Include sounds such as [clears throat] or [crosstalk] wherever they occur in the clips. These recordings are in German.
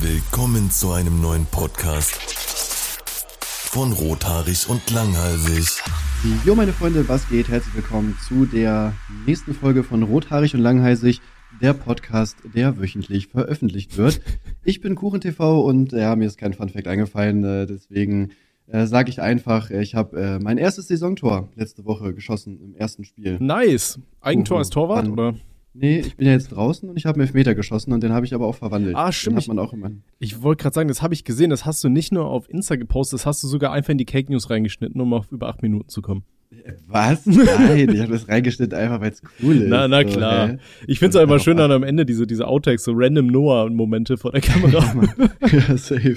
Willkommen zu einem neuen Podcast von Rothaarig und Langhalsig. Jo, meine Freunde, was geht? Herzlich willkommen zu der nächsten Folge von Rothaarig und Langhalsig, der Podcast, der wöchentlich veröffentlicht wird. [laughs] Ich bin KuchenTV und ja, mir ist kein Funfact eingefallen, äh, deswegen äh, sage ich einfach, ich habe äh, mein erstes Saisontor letzte Woche geschossen im ersten Spiel. Nice. Eigentor Uhu. als Torwart, Dann- oder? Nee, ich bin ja jetzt draußen und ich habe einen Elfmeter geschossen und den habe ich aber auch verwandelt. Ah, stimmt. Den hat man auch immer. Ich wollte gerade sagen, das habe ich gesehen, das hast du nicht nur auf Insta gepostet, das hast du sogar einfach in die Cake News reingeschnitten, um auf über acht Minuten zu kommen. Was? Nein, ich habe das reingeschnitten, einfach weil es cool [laughs] ist. Na, na So, klar. hä? Ich finde es auch immer schön dann am Ende diese, diese Outtakes, so random Noah-Momente vor der Kamera. ja, [laughs] safe.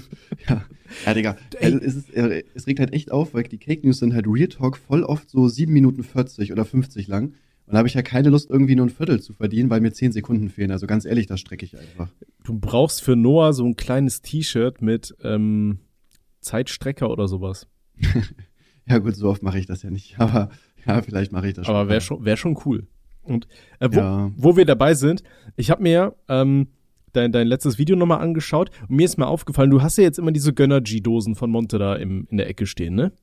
Ja, ja Digga. Also, es, ist, äh, es regt halt echt auf, weil die Cake News sind halt Real Talk voll oft so 7 Minuten 40 oder 50 lang. Und da habe ich ja keine Lust, irgendwie nur ein Viertel zu verdienen, weil mir 10 Sekunden fehlen. Also ganz ehrlich, das strecke ich einfach. du brauchst für Noah so ein kleines T-Shirt mit ähm, Zeitstrecker oder sowas. [laughs] Ja, gut, so oft mache ich das ja nicht. [laughs] Aber ja, vielleicht mache ich das schon. Aber wäre schon, wär schon cool. Und äh, wo, Ja. wo wir dabei sind, ich habe mir ähm, dein, dein letztes Video nochmal angeschaut und mir ist mal aufgefallen, du hast ja jetzt immer diese Gönnergy-Dosen von Monte da im, in der Ecke stehen, ne?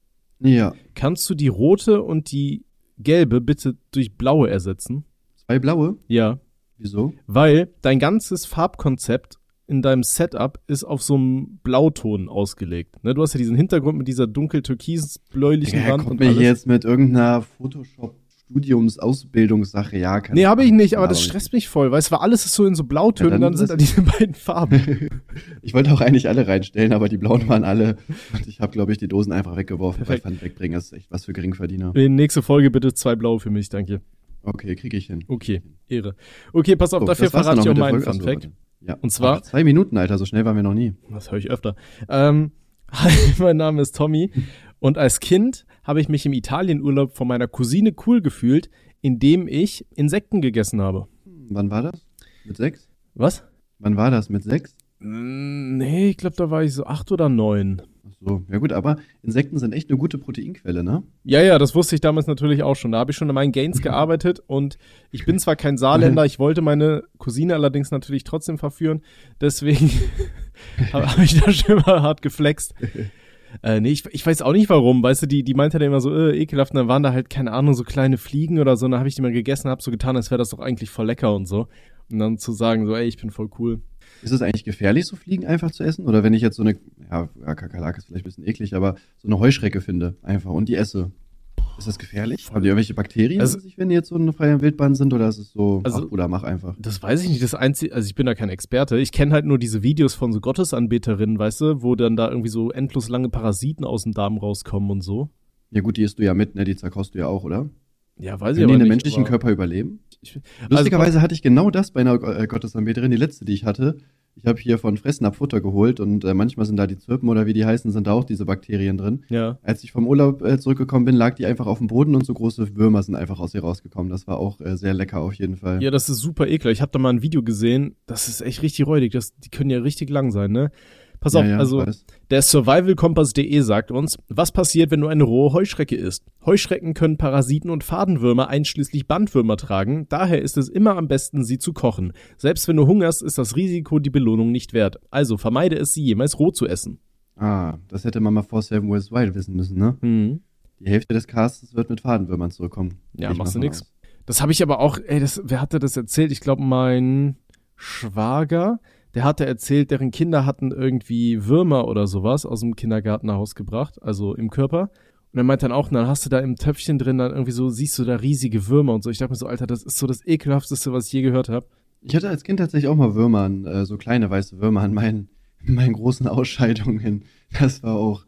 Ja, Kannst du die rote und die gelbe bitte durch blaue ersetzen? zwei blaue. Ja. Wieso? Weil dein ganzes Farbkonzept in deinem Setup ist auf so einem Blauton ausgelegt. Ne, du hast ja diesen Hintergrund mit dieser dunkel-türkis-bläulichen Digga, Wand kommt und mir alles. jetzt mit irgendeiner Photoshop-Studiums-Ausbildungssache. Ja, keine Nee, habe ich nicht, aber das stresst mich voll, weißt du, weil alles so in so Blautönen Ja, und dann dann sind da diese [laughs] beiden Farben. [laughs] Ich wollte auch eigentlich alle reinstellen, aber die blauen waren alle. Und ich habe, glaube ich, die Dosen einfach weggeworfen, Perfekt. weil ich fand, wegbringen ist echt was für Geringverdiener. Nee, nächste Folge bitte zwei blaue für mich, danke. Okay, kriege ich hin. Okay, Ehre. Okay, pass auf, So, dafür das verrate ich auch meinen. Fun Fact. Ja. Und zwar- Ach, zwei Minuten, Alter, so schnell waren wir noch nie. Das höre ich öfter. Ähm, [laughs] hi, mein Name ist Tommy und als Kind habe ich mich im Italienurlaub von meiner Cousine cool gefühlt, indem ich Insekten gegessen habe. Wann war das? Mit sechs? Was? Wann war das? Mit sechs? Mm, Nee, ich glaube, da war ich so acht oder neun. Ach so, ja gut, aber Insekten sind echt eine gute Proteinquelle, ne? Ja, ja, das wusste ich damals natürlich auch schon. Da habe ich schon an meinen Gains [laughs] gearbeitet und ich bin zwar kein Saarländer, ich wollte meine Cousine allerdings natürlich trotzdem verführen. Deswegen [laughs] habe hab ich da schon mal hart geflext. [laughs] Äh, nee, ich, ich weiß auch nicht warum. Weißt du, die, die meinte dann immer so, äh, ekelhaft. Und dann waren da halt, keine Ahnung, so kleine Fliegen oder so. Und dann habe ich die mal gegessen hab so getan, als wäre das doch eigentlich voll lecker und so. Und dann zu sagen, so, ey, ich bin voll cool. Ist es eigentlich gefährlich, so Fliegen einfach zu essen? Oder wenn ich jetzt so eine, ja Kakerlake ist vielleicht ein bisschen eklig, aber so eine Heuschrecke finde, einfach, und die esse. Ist das gefährlich? Haben die irgendwelche Bakterien Also- in sich, wenn die jetzt so eine freie Wildbahn sind? Oder ist es so, Also- ach Bruder, mach einfach? Das weiß ich nicht. Das einzige, also ich bin da kein Experte. Ich kenne halt nur diese Videos von so Gottesanbeterinnen, weißt du, wo dann da irgendwie so endlos lange Parasiten aus dem Darm rauskommen und so. Ja gut, die isst du ja mit, ne? Die zerkost du ja auch, oder? Ja, weiß ich die aber in einem menschlichen aber- Körper überleben? Ich, Lustigerweise hatte ich genau das bei einer äh, Gottesanbeterin, die letzte, die ich hatte. Ich habe hier von Fressen ab Futter geholt und äh, manchmal sind da die Zirpen oder wie die heißen, sind da auch diese Bakterien drin. ja. Als ich vom Urlaub äh, zurückgekommen bin, lag die einfach auf dem Boden und so große Würmer sind einfach aus ihr rausgekommen. Das war auch äh, sehr lecker auf jeden Fall. Ja, das ist super eklig. Ich habe da mal ein Video gesehen. Das ist echt richtig räudig. Das, die können ja richtig lang sein, ne? Pass auf, Ja, ja, also weiß. der survivalkompass.de sagt uns, was passiert, wenn du eine rohe Heuschrecke isst? Heuschrecken können Parasiten und Fadenwürmer einschließlich Bandwürmer tragen, daher ist es immer am besten, sie zu kochen. Selbst wenn du hungerst, ist das Risiko die Belohnung nicht wert. Also vermeide es, sie jemals roh zu essen. Ah, das hätte man mal vor Seven West Wild wissen müssen, ne? Hm. Die Hälfte des Castes wird mit Fadenwürmern zurückkommen. Ja, machst du nix. aus. Das habe ich aber auch, ey, das, wer hatte das erzählt? Ich glaube, mein Schwager, der hatte erzählt, deren Kinder hatten irgendwie Würmer oder sowas aus dem Kindergarten nach Hause gebracht, also im Körper. Und er meint dann auch, dann hast du da im Töpfchen drin dann irgendwie so, siehst du da riesige Würmer und so. Ich dachte mir so, Alter, das ist so das ekelhafteste, was ich je gehört habe. Ich hatte als Kind tatsächlich auch mal Würmer, an, äh, so kleine weiße Würmer an meinen, [laughs] meinen großen Ausscheidungen. Das war auch.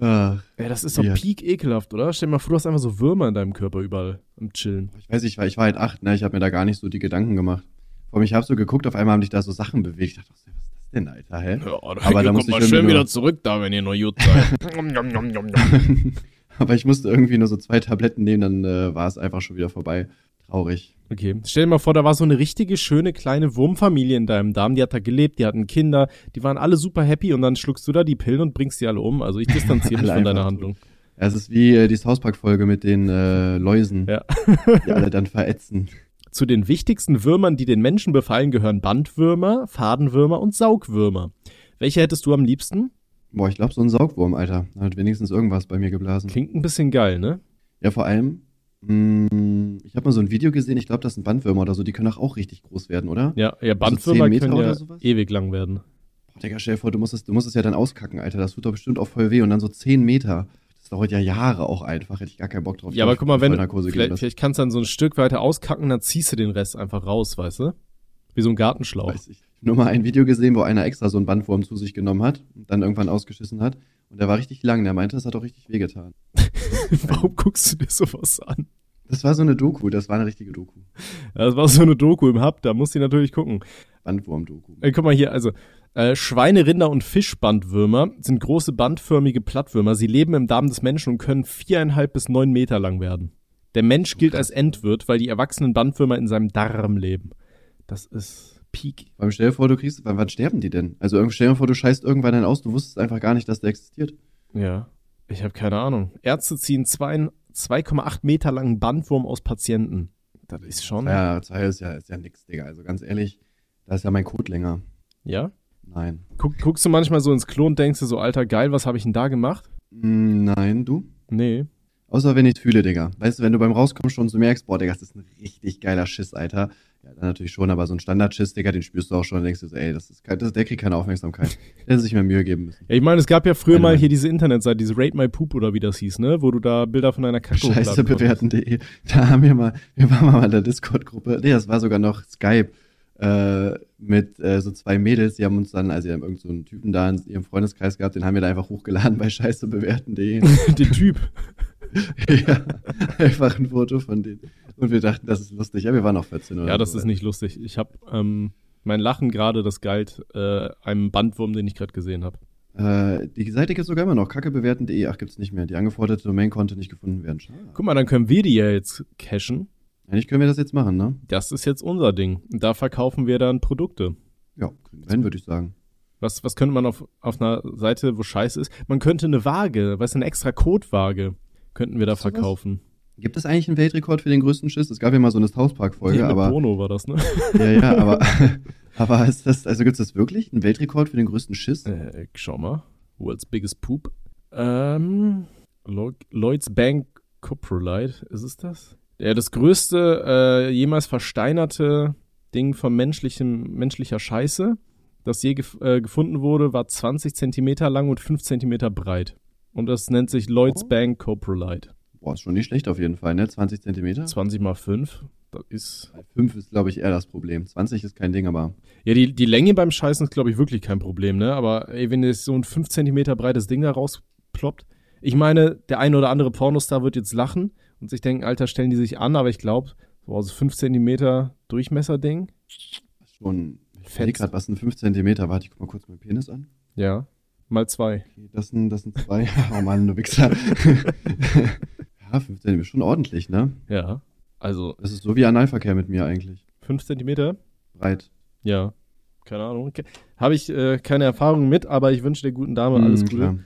Äh, Ja, das ist doch Ja. peak ekelhaft, oder? Stell dir mal vor, du hast einfach so Würmer in deinem Körper überall am Chillen. ich weiß nicht, ich war, ich war halt acht, ne? Ich habe mir da gar nicht so die Gedanken gemacht. Vor allem, ich habe so geguckt, auf einmal haben sich da so Sachen bewegt. Ich dachte, was ist das denn, Alter, hä? Aber da muss ich irgendwie nur- zurück da, wenn ihr noch gut seid. [laughs] [laughs] Aber ich musste irgendwie nur so zwei Tabletten nehmen, dann äh, war es einfach schon wieder vorbei. Traurig. Okay, stell dir mal vor, da war so eine richtige schöne kleine Wurmfamilie in deinem Darm, die hat da gelebt, die hatten Kinder, die waren alle super happy und dann schluckst du da die Pillen und bringst die alle um. Also ich distanziere [laughs] mich von deiner Handlung. Ja, es ist wie äh, die South Park-Folge mit den äh, Läusen, Ja. die alle dann verätzen. Zu den wichtigsten Würmern, die den Menschen befallen, gehören Bandwürmer, Fadenwürmer und Saugwürmer. Welche hättest du am liebsten? Boah, ich glaube so ein Saugwurm, Alter. Da hat wenigstens irgendwas bei mir geblasen. Klingt ein bisschen geil, ne? Ja, vor allem, mh, ich habe mal so ein Video gesehen, ich glaube, das sind Bandwürmer oder so, die können auch, auch richtig groß werden, oder? Ja, ja Also Bandwürmer 10 Meter können ja ewig lang werden. Boah, Digga, stell dir vor, du musst, es, du musst es ja dann auskacken, Alter. Das tut doch bestimmt auch voll weh. Und dann so 10 Meter. Das dauert ja Jahre auch einfach. Hätte ich gar keinen Bock drauf. Ja, aber guck mal, wenn vielleicht, vielleicht kannst du dann so ein Stück weiter auskacken, dann ziehst du den Rest einfach raus, weißt du? Wie so ein Gartenschlauch. Weiß ich. Ich habe nur mal ein Video gesehen, wo einer extra so einen Bandwurm zu sich genommen hat und dann irgendwann ausgeschissen hat. Und der war richtig lang. Der meinte, das hat auch richtig wehgetan. [laughs] Warum guckst du dir sowas an? Das war so eine Doku. Das war eine richtige Doku. Das war so eine Doku im Hub, da musst du natürlich gucken. Bandwurm-Doku. Ey, guck mal hier, also äh, Schweine, Rinder und Fischbandwürmer sind große bandförmige Plattwürmer. Sie leben im Darm des Menschen und können viereinhalb bis neun Meter lang werden. Der Mensch gilt als Endwirt, weil die erwachsenen Bandwürmer in seinem Darm leben. Das ist Peak. Beim stell dir vor, du kriegst, wann, wann sterben die denn? Also stell dir vor, du scheißt irgendwann dann aus, du wusstest einfach gar nicht, dass der existiert. Ja, ich habe keine Ahnung. Ärzte ziehen zwei- 2,8 Meter langen Bandwurm aus Patienten. Das ist schon. Ja, zwei ist ja, ist ja nix, Digga. Also ganz ehrlich, da ist ja mein Code länger. ja? Nein. Guck, guckst du manchmal so ins Klo und denkst dir so, Alter, geil, was habe ich denn da gemacht? Mm, Nein, du? Nee. Außer wenn ich fühle, Digga. Weißt du, wenn du beim Rauskommen schon so merkst, boah, Digga, das ist ein richtig geiler Schiss, Alter. Ja, dann natürlich schon, aber so ein Standardschiss, Digga, den spürst du auch schon und denkst dir so, ey, das ist, kein- das, der kriegt keine Aufmerksamkeit. Der hätte sich mehr Mühe geben müssen. Ja, ich meine, es gab ja früher mal hier diese Internetseite, diese Rate My Poop oder wie das hieß, ne? Wo du da Bilder von deiner Kacke Scheiße bewerten.de. Da haben wir mal, wir waren mal in der Discord-Gruppe. Nee, das war sogar noch Skype. Äh, mit äh, so zwei Mädels, die haben uns dann, also die haben irgend so einen Typen da in ihrem Freundeskreis gehabt, den haben wir da einfach hochgeladen [laughs] bei scheißebewerten.de. [laughs] Den Typ. [laughs] ja, einfach ein Foto von denen. Und wir dachten, das ist lustig. Ja, wir waren auch 14 oder Ja, das so. ist nicht lustig. Ich habe ähm, mein Lachen gerade, das galt äh, einem Bandwurm, den ich gerade gesehen habe. Äh, die Seite gibt sogar immer noch. Kackebewerten.de. Ach, gibt's nicht mehr. Die angeforderte Domain konnte nicht gefunden werden. Schade. Guck mal, dann können wir die ja jetzt cashen. Eigentlich können wir das jetzt machen, ne? Das ist jetzt unser Ding. Da verkaufen wir dann Produkte. Ja, hin, würde ich sagen. Was, was könnte man auf, auf einer Seite, wo Scheiße ist? Man könnte eine Waage, weißt du, eine extra Codewaage könnten wir da verkaufen. Gibt es eigentlich einen Weltrekord für den größten Schiss? Es gab ja mal so eine South Park-Folge, mit aber. Bono war das, ne? [laughs] Ja, ja, aber. [laughs] aber ist das, also gibt's das wirklich? Einen Weltrekord für den größten Schiss? Äh, schau mal. World's biggest poop. Ähm, Lo- Lloyds Bank Coprolite, ist es das? Ja, das größte äh, jemals versteinerte Ding von menschlichem, menschlicher Scheiße, das je gef äh, gefunden wurde, war 20 Zentimeter lang und 5 Zentimeter breit. Und das nennt sich Lloyds Oh. Bank Coprolite. Boah, ist schon nicht schlecht auf jeden Fall, ne? 20 Zentimeter? 20 mal 5, das ist... 5 ist, glaube ich, eher das Problem. 20 ist kein Ding, aber. Ja, die, die Länge beim Scheißen ist, glaube ich, wirklich kein Problem, ne? Aber ey, wenn jetzt so ein 5 Zentimeter breites Ding da rausploppt. Ich meine, der eine oder andere Pornostar wird jetzt lachen und sich denken, Alter, stellen die sich an, aber ich glaube, so aus 5 Zentimeter Durchmesserding. Schon. Ich Fett. gerade, was sind 5 Zentimeter? Warte, ich guck mal kurz meinen Penis an. Ja. Mal zwei. Okay, das sind, das sind zwei. [laughs] Oh Mann, du Wichser. [laughs] ja, 5 Zentimeter, schon ordentlich, ne? Ja. Also Das ist so wie Analverkehr mit mir eigentlich. 5 Zentimeter? Breit. Ja. Keine Ahnung. Okay. Habe ich äh, keine Erfahrung mit, aber ich wünsche der guten Dame alles Mm, Gute. klar.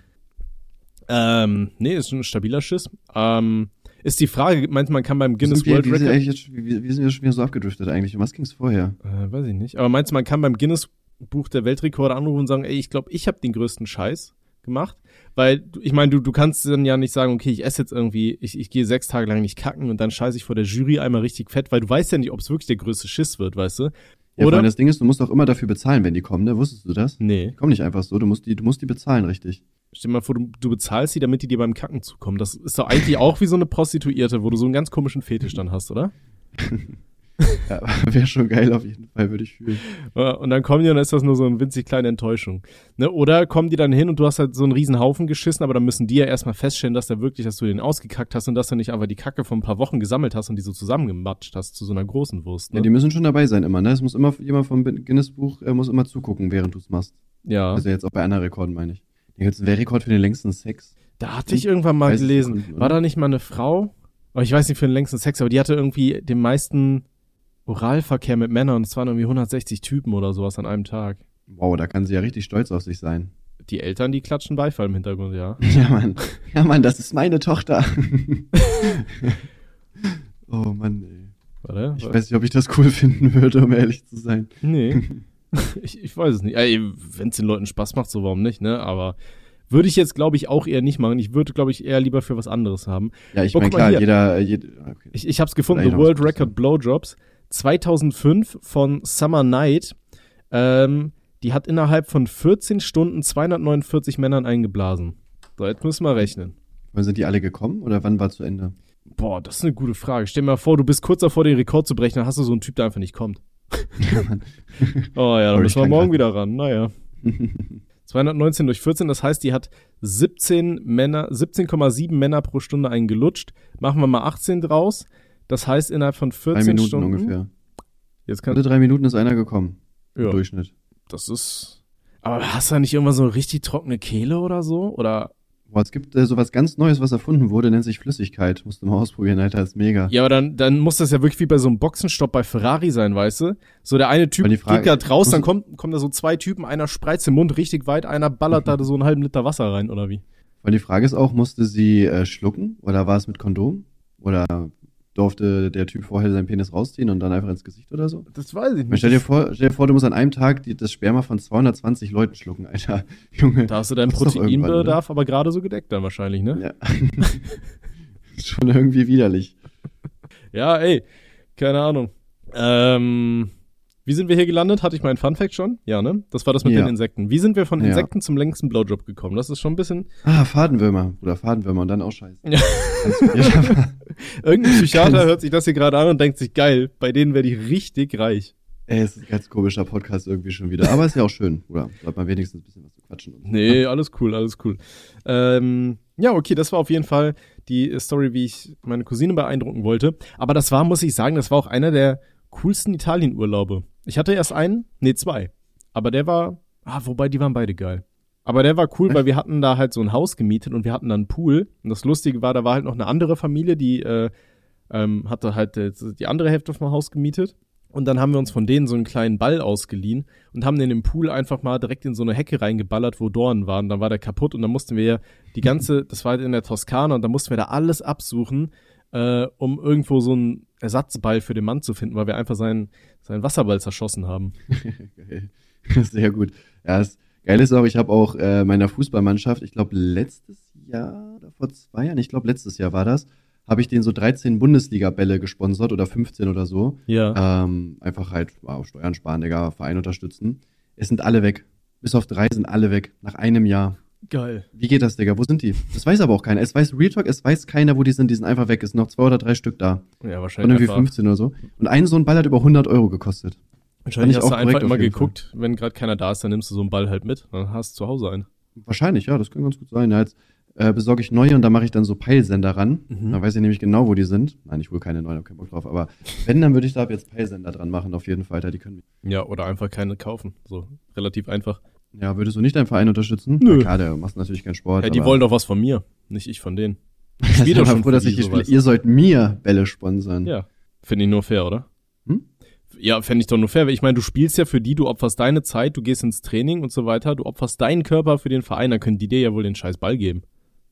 Ähm, nee, ist schon ein stabiler Schiss. Ähm, ist die Frage, meinst du, man kann beim Wie Guinness wir, World sind Record jetzt, wie, wie sind wir schon wieder so abgedriftet eigentlich? Um was ging's vorher? Äh, weiß ich nicht. Aber meinst du, man kann beim Guinness Buch der Weltrekorde anrufen und sagen, ey, ich glaube, ich habe den größten Scheiß gemacht? Weil, ich meine, du, du kannst dann ja nicht sagen, okay, ich esse jetzt irgendwie, ich, ich gehe sechs Tage lang nicht kacken und dann scheiße ich vor der Jury einmal richtig fett, weil du weißt ja nicht, ob es wirklich der größte Schiss wird, weißt du? Ja, vor Oder? allem das Ding ist, du musst auch immer dafür bezahlen, wenn die kommen, ne? Wusstest du das? Nee. Die kommen nicht einfach so, du musst die, du musst die bezahlen, richtig. Stell dir mal vor, du, du bezahlst sie, damit die dir beim Kacken zukommen. Das ist doch eigentlich auch wie so eine Prostituierte, wo du so einen ganz komischen Fetisch dann hast, oder? [laughs] Ja, wäre schon geil auf jeden Fall, würde ich fühlen. Und dann kommen die und dann ist das nur so eine winzig kleine Enttäuschung. Ne? Oder kommen die dann hin und du hast halt so einen riesen Haufen geschissen, aber dann müssen die ja erstmal feststellen, dass der wirklich, dass du den ausgekackt hast und dass du nicht einfach die Kacke von ein paar Wochen gesammelt hast und die so zusammengematscht hast zu so einer großen Wurst. Ja, Ne? die müssen schon dabei sein immer, ne? Es muss immer jemand vom Guinness-Buch äh, muss immer zugucken, während du es machst. Ja, Also jetzt auch bei anderen Rekorden, meine ich. Gibt's einen Weltrekord für den längsten Sex. da hatte ich irgendwann mal 30 gelesen. Sekunden? War da nicht mal eine Frau? Oh, ich weiß nicht für den längsten Sex, aber die hatte irgendwie den meisten Oralverkehr mit Männern und es waren irgendwie 160 Typen oder sowas an einem Tag. Wow, da kann sie ja richtig stolz auf sich sein. Die Eltern, die klatschen Beifall im Hintergrund, ja. [laughs] Ja, Mann. Ja, Mann, das ist meine Tochter. [laughs] oh Mann, ey. Warte, Ich weiß nicht, ob ich das cool finden würde, um ehrlich zu sein. Nee. [laughs] [laughs] ich, ich weiß es nicht. Wenn es den Leuten Spaß macht, so warum nicht, ne? Aber würde ich jetzt, glaube ich, auch eher nicht machen. Ich würde, glaube ich, eher lieber für was anderes haben. Ja, ich Oh, meine, klar, jeder, jeder okay. Ich, ich habe es gefunden, The World Record Blowjobs 2005 von Summer Night. Ähm, die hat innerhalb von 14 Stunden 249 Männern eingeblasen. So, jetzt müssen wir rechnen. Wann sind die alle gekommen oder wann war zu Ende? Boah, das ist eine gute Frage. Stell dir mal vor, du bist kurz davor, den Rekord zu brechen, dann hast du so einen Typ, der einfach nicht kommt. [laughs] Oh ja, dann müssen wir morgen grad wieder ran. Naja. 219 [laughs] durch 14, das heißt, die hat 17 Männer, 17,7 Männer pro Stunde eingelutscht. Machen wir mal 18 draus. Das heißt, innerhalb von 14 Drei Minuten Stunden. ungefähr. Jetzt kann, Alle drei Minuten ist einer gekommen. Im ja, Durchschnitt. das ist. Aber hast du da nicht irgendwann so eine richtig trockene Kehle oder so? Oder? Boah, es gibt äh, sowas ganz Neues, was erfunden wurde, nennt sich Flüssigkeit. Musst du mal ausprobieren, Alter, ist mega. Ja, aber dann, dann muss das ja wirklich wie bei so einem Boxenstopp bei Ferrari sein, weißt du? So der eine Typ Frage- geht grad raus, dann kommt, kommen da so zwei Typen, einer spreizt den Mund richtig weit, einer ballert da [laughs] so einen halben Liter Wasser rein, oder wie? Weil die Frage ist auch, musste sie äh, schlucken oder war es mit Kondom? Oder durfte der Typ vorher seinen Penis rausziehen und dann einfach ins Gesicht oder so? Das weiß ich Ich meine, Stell dir vor, stell dir vor, du musst an einem Tag die, das Sperma von 220 Leuten schlucken, Alter. [laughs] Junge. Da hast du deinen Proteinbedarf aber gerade so gedeckt dann wahrscheinlich, ne? Ja. [laughs] Schon irgendwie widerlich. Ja, ey, keine Ahnung. Ähm, wie sind wir hier gelandet? Hatte ich meinen Funfact schon? Ja, ne? Das war das mit Ja. den Insekten. Wie sind wir von Ja. Insekten zum längsten Blowjob gekommen? Das ist schon ein bisschen. Ah, Fadenwürmer. Oder Fadenwürmer und dann auch scheiße. Ja. Ja, [laughs] Irgendein Psychiater hört sich das hier gerade an und denkt sich, geil, bei denen werde ich richtig reich. Ey, es ist ein ganz komischer Podcast irgendwie schon wieder. Aber ist ja auch schön, oder? Bleibt mal wenigstens ein bisschen was zu quatschen. Und so. Nee, alles cool, alles cool. Ähm, ja, okay, das war auf jeden Fall die Story, wie ich meine Cousine beeindrucken wollte. Aber das war, muss ich sagen, das war auch einer der coolsten Italienurlaube. Ich hatte erst einen, nee, zwei. Aber der war, ah, wobei die waren beide geil. Aber der war cool, weil wir hatten da halt so ein Haus gemietet und wir hatten dann einen Pool. Und das Lustige war, da war halt noch eine andere Familie, die äh, ähm, hatte halt äh, die andere Hälfte vom Haus gemietet. Und dann haben wir uns von denen so einen kleinen Ball ausgeliehen und haben den im Pool einfach mal direkt in so eine Hecke reingeballert, wo Dornen waren. Dann war der kaputt und dann mussten wir ja die ganze, das war halt in der Toskana und dann mussten wir da alles absuchen, äh, um irgendwo so einen Ersatzball für den Mann zu finden, weil wir einfach seinen, seinen Wasserball zerschossen haben. Geil. [laughs] Sehr gut. Ja, das Geil ist auch, ich habe auch äh, meiner Fußballmannschaft, ich glaube letztes Jahr oder vor zwei Jahren, ich glaube letztes Jahr war das, habe ich denen so 13 Bundesliga-Bälle gesponsert oder 15 oder so. Ja. Ähm, einfach halt wow, Steuern sparen, Digga, Verein unterstützen. Es sind alle weg. Bis auf drei sind alle weg. Nach einem Jahr. Geil. Wie geht das, Digga? Wo sind die? Das weiß aber auch keiner. Es weiß Real Talk, es weiß keiner, wo die sind. Die sind einfach weg. Es sind noch zwei oder drei Stück da. Ja, Von wahrscheinlich. irgendwie Einfach, 15 oder so. Und ein so ein Ball hat über 100 Euro gekostet. wahrscheinlich hast ich du auch einfach immer geguckt, wenn gerade keiner da ist, dann nimmst du so einen Ball halt mit, dann hast du zu Hause einen. Wahrscheinlich, ja, das kann ganz gut sein. Ja, jetzt äh, besorge ich neue und da mache ich dann so Peilsender ran. Mhm. Dann weiß ich nämlich genau, wo die sind. Nein, ich hole keine neuen, hab keinen Bock drauf. Aber wenn, dann würde ich da ab jetzt Peilsender dran machen, auf jeden Fall. Alter, die können Ja, oder einfach keine kaufen. So, relativ einfach. Ja, würdest du nicht deinen Verein unterstützen? Nö. Na klar, der macht natürlich keinen Sport. Ja, die aber- wollen doch was von mir, nicht ich von denen. Ich [laughs] bin doch schon froh, dass ich hier spiele. Ihr sollt mir Bälle sponsern. Ja. Finde ich nur fair, oder? Hm? Ja, fände ich doch nur fair. Ich meine, du spielst ja für die, du opferst deine Zeit, du gehst ins Training und so weiter, du opferst deinen Körper für den Verein, dann können die dir ja wohl den scheiß Ball geben.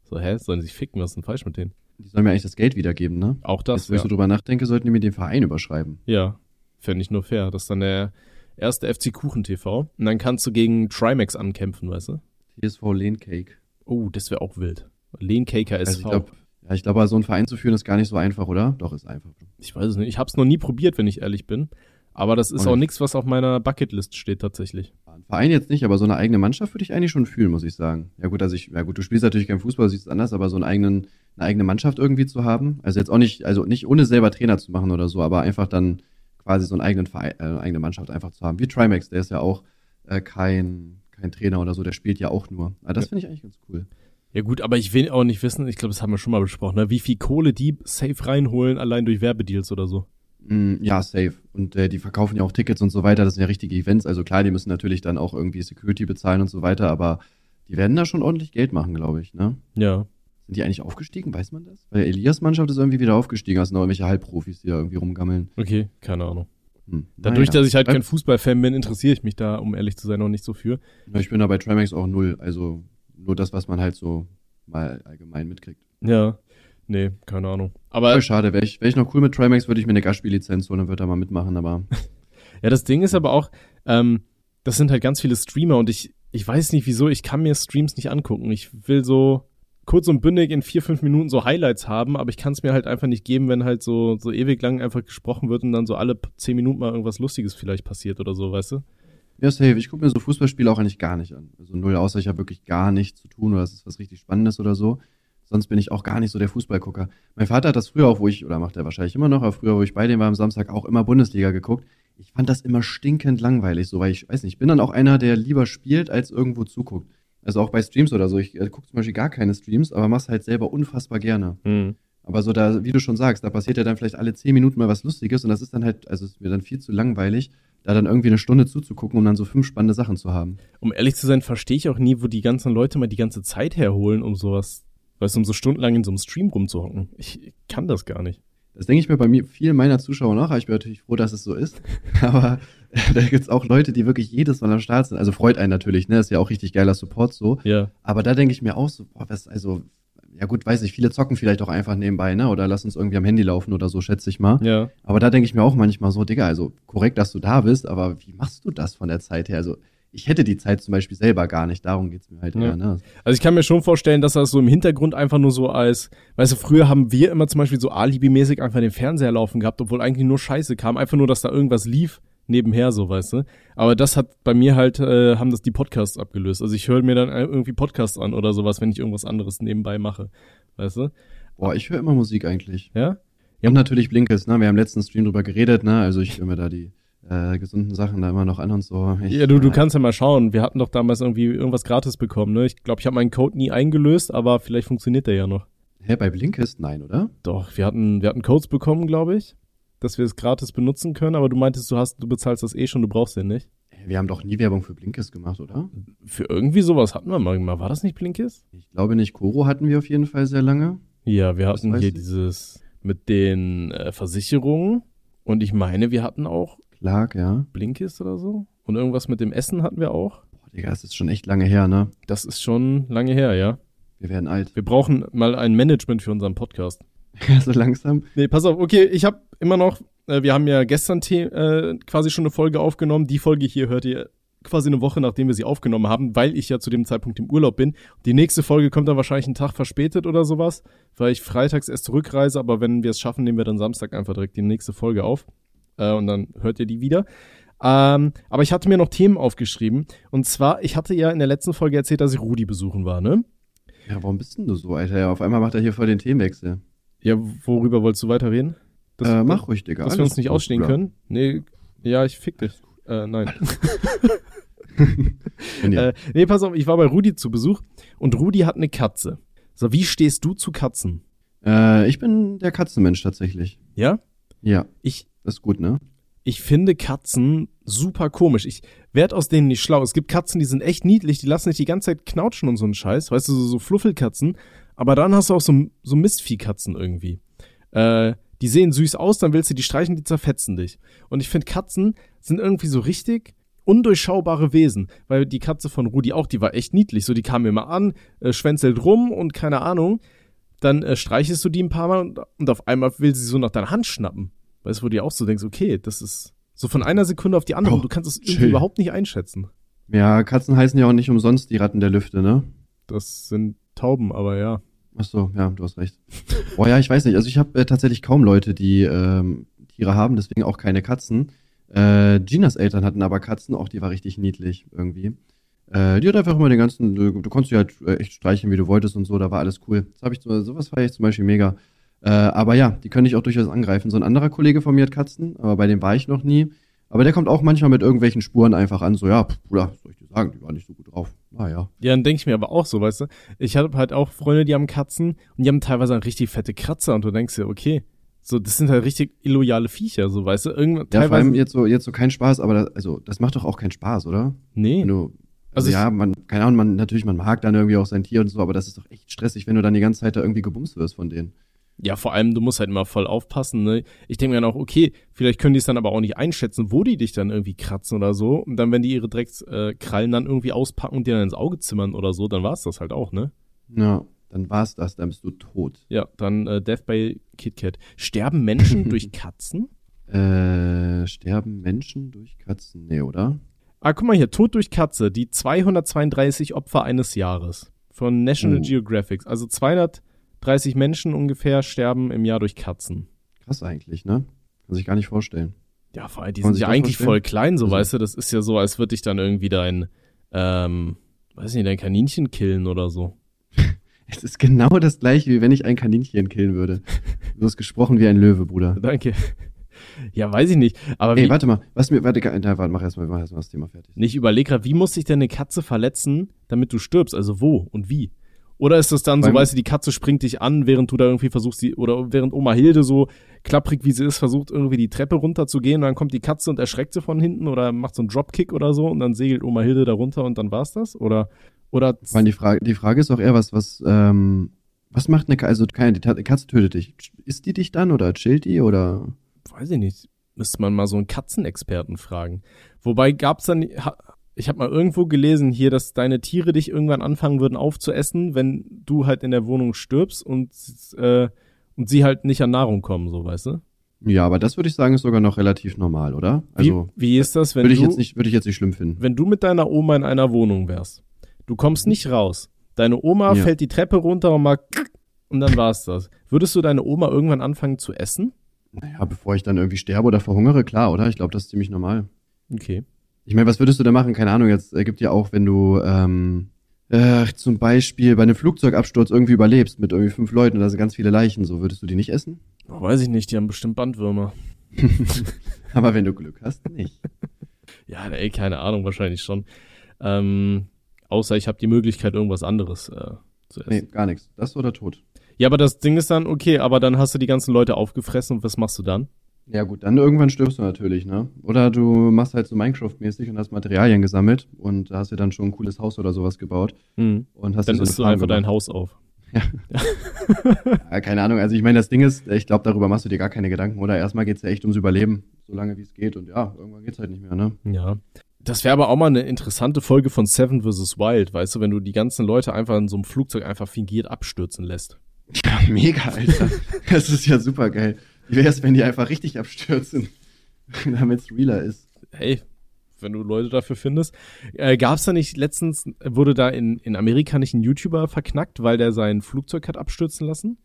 So, hä? Sollen sie sich ficken? Was ist denn falsch mit denen? Die sollen mir eigentlich das Geld wiedergeben, ne? Auch das, Jetzt, ich ja. so drüber nachdenke, sollten die mir den Verein überschreiben. Ja, fände ich nur fair. Das ist dann der erste FC Kuchen TV. Und dann kannst du gegen Trimax ankämpfen, weißt du? TSV Lehncake. Oh, das wäre auch wild. Lehncaker Also SV. ich glaube, ja, ich glaube, so einen Verein zu führen ist gar nicht so einfach, oder? Doch, ist einfach. Ich weiß es nicht. Ich habe es noch nie probiert, wenn ich ehrlich bin. Aber das ist Auch auch nicht. nichts, was auf meiner Bucketlist steht tatsächlich. Ein Verein jetzt nicht, aber so eine eigene Mannschaft würde ich eigentlich schon fühlen, muss ich sagen. Ja gut, also ich, ja gut, du spielst natürlich kein Fußball, siehst es anders, aber so einen eigenen, eine eigene Mannschaft irgendwie zu haben. Also jetzt auch nicht, also nicht ohne selber Trainer zu machen oder so, aber einfach dann quasi so einen eigenen Verein, äh, eine eigene Mannschaft einfach zu haben. Wie Trimax, der ist ja auch äh, kein, kein Trainer oder so, der spielt ja auch nur. Aber das Ja. finde ich eigentlich ganz cool. Ja gut, aber ich will auch nicht wissen, ich glaube, das haben wir schon mal besprochen, ne? wie viel Kohle die safe reinholen, allein durch Werbedeals oder so. Mm, ja, safe. Und äh, die verkaufen ja auch Tickets und so weiter. Das sind ja richtige Events. Also klar, die müssen natürlich dann auch irgendwie Security bezahlen und so weiter, aber die werden da schon ordentlich Geld machen, glaube ich, ne? Ja. Sind die eigentlich aufgestiegen? Weiß man das? Weil Elias Mannschaft ist irgendwie wieder aufgestiegen. Sind noch irgendwelche Halbprofis, die da irgendwie rumgammeln. Okay, keine Ahnung. Hm. Dadurch, naja. dass ich halt kein Fußballfan bin, interessiere ich mich da, um ehrlich zu sein, noch nicht so für. Ich bin da bei Trimax auch null. Also nur das, was man halt so mal allgemein mitkriegt. Ja. Nee, keine Ahnung. Aber Aber schade, wäre ich, wär ich noch cool mit Trimax, würde ich mir eine Gastspiellizenz holen und würde da mal mitmachen, aber [laughs] ja, das Ding ist aber auch, ähm, das sind halt ganz viele Streamer und ich, ich weiß nicht wieso, ich kann mir Streams nicht angucken. Ich will so kurz und bündig in vier, fünf Minuten so Highlights haben, aber ich kann es mir halt einfach nicht geben, wenn halt so, so ewig lang einfach gesprochen wird und dann so alle zehn Minuten mal irgendwas Lustiges vielleicht passiert oder so, weißt du? ja, safe. Ich gucke mir so Fußballspiele auch eigentlich gar nicht an. Also null, außer ich habe wirklich gar nichts zu tun oder es ist was richtig Spannendes oder so. Sonst bin ich auch gar nicht so der Fußballgucker. Mein Vater hat das früher auch, wo ich, oder macht er wahrscheinlich immer noch, aber früher, wo ich bei dem war am Samstag, auch immer Bundesliga geguckt. Ich fand das immer stinkend langweilig, so, weil ich weiß nicht, ich bin dann auch einer, der lieber spielt, als irgendwo zuguckt. Also auch bei Streams oder so. Ich äh, gucke zum Beispiel gar keine Streams, aber mach's halt selber unfassbar gerne. Hm. Aber so da, wie du schon sagst, da passiert ja dann vielleicht alle zehn Minuten mal was Lustiges und das ist dann halt, also ist mir dann viel zu langweilig, da dann irgendwie eine Stunde zuzugucken, um dann so fünf spannende Sachen zu haben. Um ehrlich zu sein, verstehe ich auch nie, wo die ganzen Leute mal die ganze Zeit herholen, um sowas, weißt du, um so stundenlang in so einem Stream rumzuhocken. Ich, ich kann das gar nicht. Das denke ich mir bei mir, vielen meiner Zuschauer nach, aber ich bin natürlich froh, dass es so ist. [laughs] Aber äh, da gibt's auch Leute, die wirklich jedes Mal am Start sind. Also freut einen natürlich, ne? Ist ja auch richtig geiler Support so. Ja. Aber da denke ich mir auch so, boah, was, also, ja gut, weiß ich, viele zocken vielleicht auch einfach nebenbei, ne? Oder lass uns irgendwie am Handy laufen oder so, schätze ich mal. Ja. Aber da denke ich mir auch manchmal so, Digga, also korrekt, dass du da bist, aber wie machst du das von der Zeit her? Also ich hätte die Zeit zum Beispiel selber gar nicht, darum geht's mir halt Ja. eher, ne? Also ich kann mir schon vorstellen, dass das so im Hintergrund einfach nur so als, weißt du, früher haben wir immer zum Beispiel so alibimäßig einfach den Fernseher laufen gehabt, obwohl eigentlich nur Scheiße kam, einfach nur, dass da irgendwas lief nebenher so, weißt du. Aber das hat bei mir halt, äh, haben das die Podcasts abgelöst. Also ich höre mir dann irgendwie Podcasts an oder sowas, wenn ich irgendwas anderes nebenbei mache, weißt du. Boah, ich höre immer Musik eigentlich. Ja? Und natürlich Blinkist, ne? Wir haben im letzten Stream drüber geredet, ne? Also ich höre mir da die äh, gesunden Sachen da immer noch an und so. Ich, Ja, du, du äh, kannst ja mal schauen. Wir hatten doch damals irgendwie irgendwas gratis bekommen, ne? Ich glaube, ich habe meinen Code nie eingelöst, aber vielleicht funktioniert der ja noch. Hä, bei Blinkist? Nein, oder? Doch, wir hatten, wir hatten Codes bekommen, glaube ich, dass wir es gratis benutzen können, aber du meintest, du hast, du bezahlst das eh schon, du brauchst den nicht. Wir haben doch nie Werbung für Blinkist gemacht, oder? Für irgendwie sowas hatten wir mal gemacht. War das nicht Blinkist? Ich glaube nicht. Koro hatten wir auf jeden Fall sehr lange. Ja, wir hatten hier ich. dieses mit den äh, Versicherungen und ich meine, wir hatten auch Clark, ja. Blinkist oder so. Und irgendwas mit dem Essen hatten wir auch. Boah, Digga, das ist schon echt lange her, ne? Das ist schon lange her, ja. Wir werden alt. Wir brauchen mal ein Management für unseren Podcast. [laughs] so langsam. Nee, pass auf, okay, ich habe immer noch, äh, wir haben ja gestern äh, quasi schon eine Folge aufgenommen. Die Folge hier hört ihr quasi eine Woche, nachdem wir sie aufgenommen haben, weil ich ja zu dem Zeitpunkt im Urlaub bin. Die nächste Folge kommt dann wahrscheinlich einen Tag verspätet oder sowas, weil ich freitags erst zurückreise, aber wenn wir es schaffen, nehmen wir dann Samstag einfach direkt die nächste Folge auf. Äh, und dann hört ihr die wieder. Ähm, aber ich hatte mir noch Themen aufgeschrieben. Und zwar, ich hatte ja in der letzten Folge erzählt, dass ich Rudi besuchen war, ne? Ja, warum bist denn du so, Alter? Ja, auf einmal macht er hier voll den Themenwechsel. Ja, worüber wolltest du weiterreden? Das- äh, mach ruhig, Digga. Dass wir uns nicht ausstehen Bruder. können? Nee, ja, ich fick dich. Äh, nein. [laughs] Äh, nee, pass auf, ich war bei Rudi zu Besuch und Rudi hat eine Katze. So, wie stehst du zu Katzen? Äh, ich bin der Katzenmensch tatsächlich. Ja? Ja, Ich, das ist gut, ne? ich finde Katzen super komisch. Ich werd aus denen nicht schlau. Es gibt Katzen, die sind echt niedlich, die lassen nicht die ganze Zeit knautschen und so einen Scheiß. Weißt du, so, so Fluffelkatzen. Aber dann hast du auch so, so Mistviehkatzen irgendwie. Äh, die sehen süß aus, dann willst du die streichen, die zerfetzen dich. Und ich finde, Katzen sind irgendwie so richtig undurchschaubare Wesen. Weil die Katze von Rudi auch, die war echt niedlich. So, die kam immer an, äh, schwänzelt rum und keine Ahnung. Dann äh, streichelst du die ein paar Mal und, und auf einmal will sie so nach deiner Hand schnappen. Weißt du, wo du dir auch so denkst, okay, das ist so von einer Sekunde auf die andere. Oh, du kannst es irgendwie überhaupt nicht einschätzen. Ja, Katzen heißen ja auch nicht umsonst die Ratten der Lüfte, ne? Das sind Tauben, aber ja. Ach so, ja, du hast recht. Boah, ja, ich weiß nicht. Also ich habe äh, tatsächlich kaum Leute, die ähm, Tiere haben, deswegen auch keine Katzen. Äh, Ginas Eltern hatten aber Katzen, auch die war richtig niedlich irgendwie. Äh, die hat einfach immer den ganzen, du, du konntest sie halt äh, echt streichen, wie du wolltest und so, da war alles cool. Das habe ich, so- sowas feiere ich zum Beispiel mega. Äh, aber ja, die können dich auch durchaus angreifen. So ein anderer Kollege von mir hat Katzen, aber bei dem war ich noch nie. Aber der kommt auch manchmal mit irgendwelchen Spuren einfach an, so ja, pff, Bruder, soll ich dir sagen, die war nicht so gut drauf. Naja. Ja, dann denke ich mir aber auch so, weißt du. Ich habe halt auch Freunde, die haben Katzen und die haben teilweise eine richtig fette Kratzer und du denkst dir, okay, so, das sind halt richtig illoyale Viecher, so, weißt du. Irgendwann, Ja, vor teilweise, allem jetzt so, jetzt so kein Spaß, aber das, also, das macht doch auch keinen Spaß, oder? nee. Wenn du, Also also ja, man, keine Ahnung, man, natürlich, man mag dann irgendwie auch sein Tier und so, aber das ist doch echt stressig, wenn du dann die ganze Zeit da irgendwie gebumst wirst von denen. Ja, vor allem, du musst halt immer voll aufpassen, ne? Ich denke mir dann auch, okay, vielleicht können die es dann aber auch nicht einschätzen, wo die dich dann irgendwie kratzen oder so. Und dann, wenn die ihre Dreckskrallen äh, dann irgendwie auspacken und dir dann ins Auge zimmern oder so, dann war's das halt auch, ne? Ja. dann war's das, dann bist du tot. Ja, dann äh, Death by KitKat. Sterben Menschen [laughs] durch Katzen? Äh, sterben Menschen durch Katzen? Nee, oder? Ah, guck mal hier, Tod durch Katze, die 232 Opfer eines Jahres. Von National Oh. Geographic. Also 230 Menschen ungefähr sterben im Jahr durch Katzen. Krass eigentlich, ne? Kann sich gar nicht vorstellen. Ja, vor allem, die Kann sind ja eigentlich vorstellen? voll klein, so Also- weißt du. Das ist ja so, als würde ich dann irgendwie dein, ähm, weiß nicht, dein Kaninchen killen oder so. [laughs] Es ist genau das gleiche, wie wenn ich ein Kaninchen killen würde. Du hast gesprochen wie ein Löwe, Bruder. Danke. Ja, weiß ich nicht. Aber Ey, warte mal, was mir, warte, na, warte, mach erstmal, mach erstmal das Thema fertig. nicht überleg grad, wie muss sich denn eine Katze verletzen, damit du stirbst? Also wo und wie? Oder ist das dann so, Beim- weißt du, die Katze springt dich an, während du da irgendwie versuchst, die, oder während Oma Hilde so klapprig wie sie ist, versucht irgendwie die Treppe runterzugehen und dann kommt die Katze und erschreckt sie von hinten oder macht so einen Dropkick oder so und dann segelt Oma Hilde da runter und dann war's das? Oder, oder, allem die Frage, die Frage ist auch eher, was, was, ähm, was macht eine Katze, also keine, die Katze tötet dich. Isst die dich dann oder chillt die oder? weiß ich nicht, müsste man mal so einen Katzenexperten fragen. Wobei gab's dann, ich habe mal irgendwo gelesen hier, dass deine Tiere dich irgendwann anfangen würden aufzuessen, wenn du halt in der Wohnung stirbst und, äh, und sie halt nicht an Nahrung kommen, so weißt du? Ja, aber das würde ich sagen, ist sogar noch relativ normal, oder? Also, wie, wie ist das, wenn würde ich du, jetzt nicht, würde ich jetzt nicht schlimm finden. wenn du mit deiner Oma in einer Wohnung wärst? Du kommst nicht raus. Deine Oma Ja. fällt die Treppe runter und mal und dann war's das. Würdest du deine Oma irgendwann anfangen zu essen? Naja, bevor ich dann irgendwie sterbe oder verhungere, klar, oder? Ich glaube, das ist ziemlich normal. Okay. Ich meine, was würdest du da machen? Keine Ahnung, jetzt äh, gibt ja auch, wenn du ähm, äh, zum Beispiel bei einem Flugzeugabsturz irgendwie überlebst mit irgendwie fünf Leuten und da sind ganz viele Leichen, so würdest du die nicht essen? Oh, weiß ich nicht, die haben bestimmt Bandwürmer. [laughs] Aber wenn du Glück hast, nicht. [laughs] Ja, ey, keine Ahnung, wahrscheinlich schon. Ähm, außer ich habe die Möglichkeit, irgendwas anderes äh, zu essen. Nee, gar nichts. Das oder tot. Ja, aber das Ding ist dann, okay, aber dann hast du die ganzen Leute aufgefressen und was machst du dann? Ja gut, dann irgendwann stirbst du natürlich, ne? Oder du machst halt so Minecraft-mäßig und hast Materialien gesammelt und hast dir dann schon ein cooles Haus oder sowas gebaut Hm. und hast Dann so isst du einfach dein gemacht. Haus auf. [laughs] [laughs] Ja, keine Ahnung, also ich meine, das Ding ist, ich glaube, darüber machst du dir gar keine Gedanken, oder? Erstmal geht's ja echt ums Überleben, so lange wie es geht und ja, irgendwann geht's halt nicht mehr, ne? Ja. Das wäre aber auch mal eine interessante Folge von Seven vs. Wild, weißt du, wenn du die ganzen Leute einfach in so einem Flugzeug einfach fingiert abstürzen lässt. Ja, mega, Alter. Das ist ja super geil. Wie wär's, wenn die einfach richtig abstürzen, [laughs] damit's realer ist? Hey, wenn du Leute dafür findest. Äh, gab's da nicht letztens, wurde da in, in Amerika nicht ein YouTuber verknackt, weil der sein Flugzeug hat abstürzen lassen?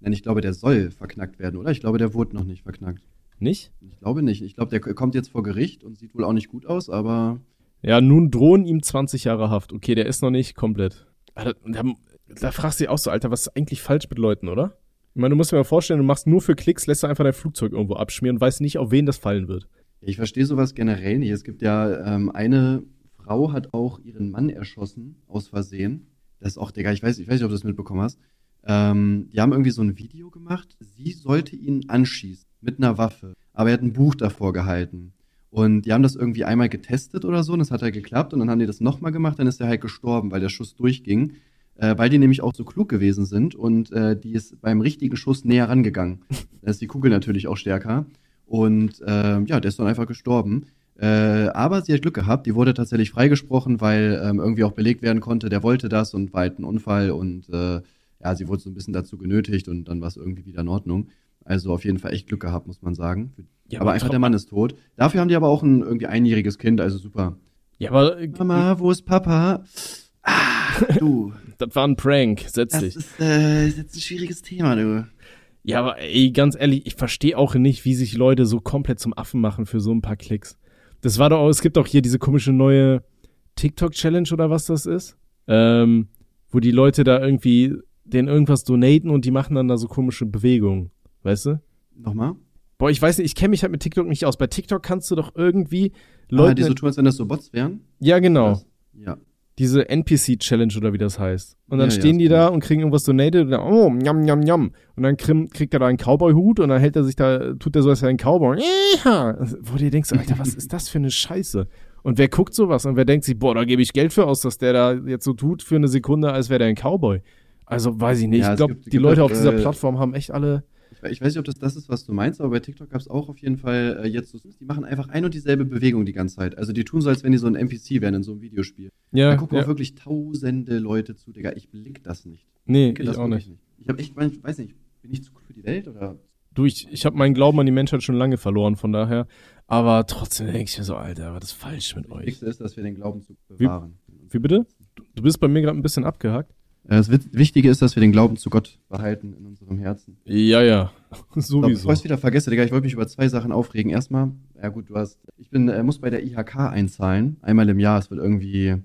Nein, ich glaube, der soll verknackt werden, oder? Ich glaube, der wurde noch nicht verknackt. Nicht? Ich glaube nicht. Ich glaube, der kommt jetzt vor Gericht und sieht wohl auch nicht gut aus, aber Ja, nun drohen ihm 20 Jahre Haft. Okay, der ist noch nicht komplett. Da, da, da fragst du dich auch so, Alter, was ist eigentlich falsch mit Leuten, oder? Ich meine, du musst dir mal vorstellen, du machst nur für Klicks, lässt du einfach dein Flugzeug irgendwo abschmieren und weißt nicht, auf wen das fallen wird. Ich verstehe sowas generell nicht. Es gibt ja ähm, eine Frau hat auch ihren Mann erschossen aus Versehen. Das ist auch, Digga, ich weiß, ich weiß nicht, ob du das mitbekommen hast. Ähm, die haben irgendwie so ein Video gemacht. Sie sollte ihn anschießen mit einer Waffe, aber er hat ein Buch davor gehalten. Und die haben das irgendwie einmal getestet oder so, und das hat halt geklappt. Und dann haben die das nochmal gemacht, dann ist er halt gestorben, weil der Schuss durchging. Äh, weil die nämlich auch so klug gewesen sind und äh, die ist beim richtigen Schuss näher rangegangen. [laughs] Da ist die Kugel natürlich auch stärker. Und ähm, ja, der ist dann einfach gestorben. Äh, aber sie hat Glück gehabt, die wurde tatsächlich freigesprochen, weil ähm, irgendwie auch belegt werden konnte, der wollte das und war halt ein Unfall und äh, ja, sie wurde so ein bisschen dazu genötigt und dann war es irgendwie wieder in Ordnung. Also auf jeden Fall echt Glück gehabt, muss man sagen. Ja, aber aber einfach der Mann ist tot. Dafür haben die aber auch ein irgendwie einjähriges Kind, also super. Ja, aber äh, Mama, wo ist Papa? Ah, du. [laughs] das war ein Prank, setz Das dich. ist, äh, ist jetzt ein schwieriges Thema, du. Ja, aber ey, ganz ehrlich, ich verstehe auch nicht, wie sich Leute so komplett zum Affen machen für so ein paar Klicks. Das war doch auch, es gibt auch hier diese komische neue TikTok-Challenge oder was das ist, ähm, wo die Leute da irgendwie denen irgendwas donaten und die machen dann da so komische Bewegungen, weißt du? Nochmal? Boah, ich weiß nicht, ich kenne mich halt mit TikTok nicht aus. Bei TikTok kannst du doch irgendwie Leute, Leute. ah, die so tun, als wenn das so Bots wären? ja, genau. Das- Ja. Diese NPC-Challenge oder wie das heißt. Und dann Ja, ja, stehen ist die da und kriegen irgendwas donated und dann, oh, njam, njam, njam. Und dann krieg, kriegt er da einen Cowboy-Hut und dann hält er sich da, tut er so, als wäre ein Cowboy. Ja. Wo du dir denkst, Alter, was ist das für eine Scheiße? Und wer guckt sowas? Und wer denkt sich, boah, da gebe ich Geld für aus, dass der da jetzt so tut für eine Sekunde, als wäre der ein Cowboy. Also weiß ich nicht. Ja, ich glaube, die Leute halt, auf dieser äh, Plattform haben echt alle. Ich weiß nicht, ob das das ist, was du meinst, aber bei TikTok gab es auch auf jeden Fall äh, jetzt so, die machen einfach ein und dieselbe Bewegung die ganze Zeit. Also die tun so, als wenn die so ein NPC wären in so einem Videospiel. Ja, da gucken ja. auch wirklich tausende Leute zu, Digga. Ich blick das nicht. Nee, ich das auch wirklich nicht. Ich habe echt, ich weiß nicht, bin ich zu cool für die Welt oder? Du, ich, ich habe meinen Glauben an die Menschheit schon lange verloren, von daher. Aber trotzdem denke ich mir so, Alter, was ist falsch mit Das euch? Wichtigste ist, dass wir den Glauben zu bewahren. Wie bitte? Du, du bist bei mir gerade ein bisschen abgehakt. Äh, Das Wichtige ist, dass wir den Glauben zu Gott behalten in unserem Herzen. Ja, ja. [laughs] So, bevor Sowieso. ich es wieder vergesse, Digga, ich wollte mich über zwei Sachen aufregen. Erstmal, ja gut, du hast, ich bin, äh, muss bei der IHK einzahlen, einmal im Jahr. Es wird irgendwie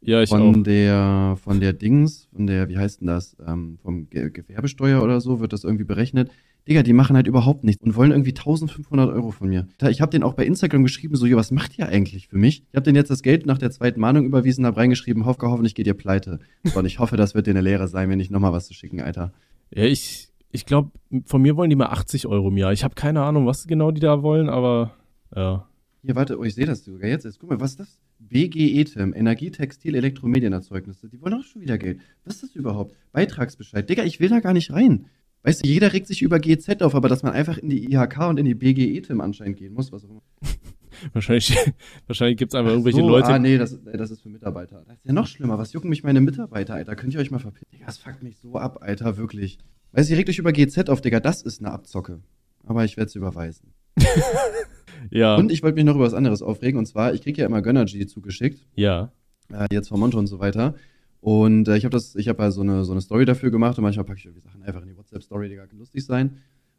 Ja, ich von auch. der, von der Dings, von der, wie heißt denn das, ähm, vom Ge Gewerbesteuer oder so, wird das irgendwie berechnet. Digga, die machen halt überhaupt nichts und wollen irgendwie 1500 Euro von mir. Ich habe den auch bei Instagram geschrieben, so, jo, was macht ihr eigentlich für mich? Ich habe denen jetzt das Geld nach der zweiten Mahnung überwiesen, habe reingeschrieben, hoff, hoffentlich geht ihr pleite. So, und ich hoffe, das wird dir eine Lehre sein, mir nicht nochmal was zu schicken, Alter. Ja, ich, ich glaube, von mir wollen die mal 80 Euro im Jahr. Ich habe keine Ahnung, was genau die da wollen, aber ja. Hier, warte, oh, ich sehe das sogar jetzt. Guck mal, was ist das? BGE-TIM, Energie, Textil, Elektromedienerzeugnisse. Die wollen auch schon wieder Geld. Was ist das überhaupt? Beitragsbescheid. Digga, ich will da gar nicht rein. Weißt du, jeder regt sich über GZ auf, aber dass man einfach in die IHK und in die BGE-TIM anscheinend gehen muss, was auch immer. [laughs] Wahrscheinlich, wahrscheinlich gibt's einfach irgendwelche so, Leute. Ah, nee, das, das ist für Mitarbeiter. Das ist ja noch schlimmer. Was jucken mich meine Mitarbeiter, Alter? Könnt ihr euch mal verpissen? Digga, das fuckt mich so ab, Alter, wirklich. Weißt du, ihr regt euch über GZ auf, Digga. Das ist eine Abzocke. Aber ich werde es überweisen. [laughs] ja, Und ich wollte mich noch über was anderes aufregen. Und zwar, ich kriege ja immer Gönnergy zugeschickt. ja. äh, jetzt von Monte und so weiter. Und äh, ich habe das, ich habe ja so eine, so eine Story dafür gemacht und manchmal packe ich irgendwie Sachen einfach in die WhatsApp-Story, die gar kann lustig sein.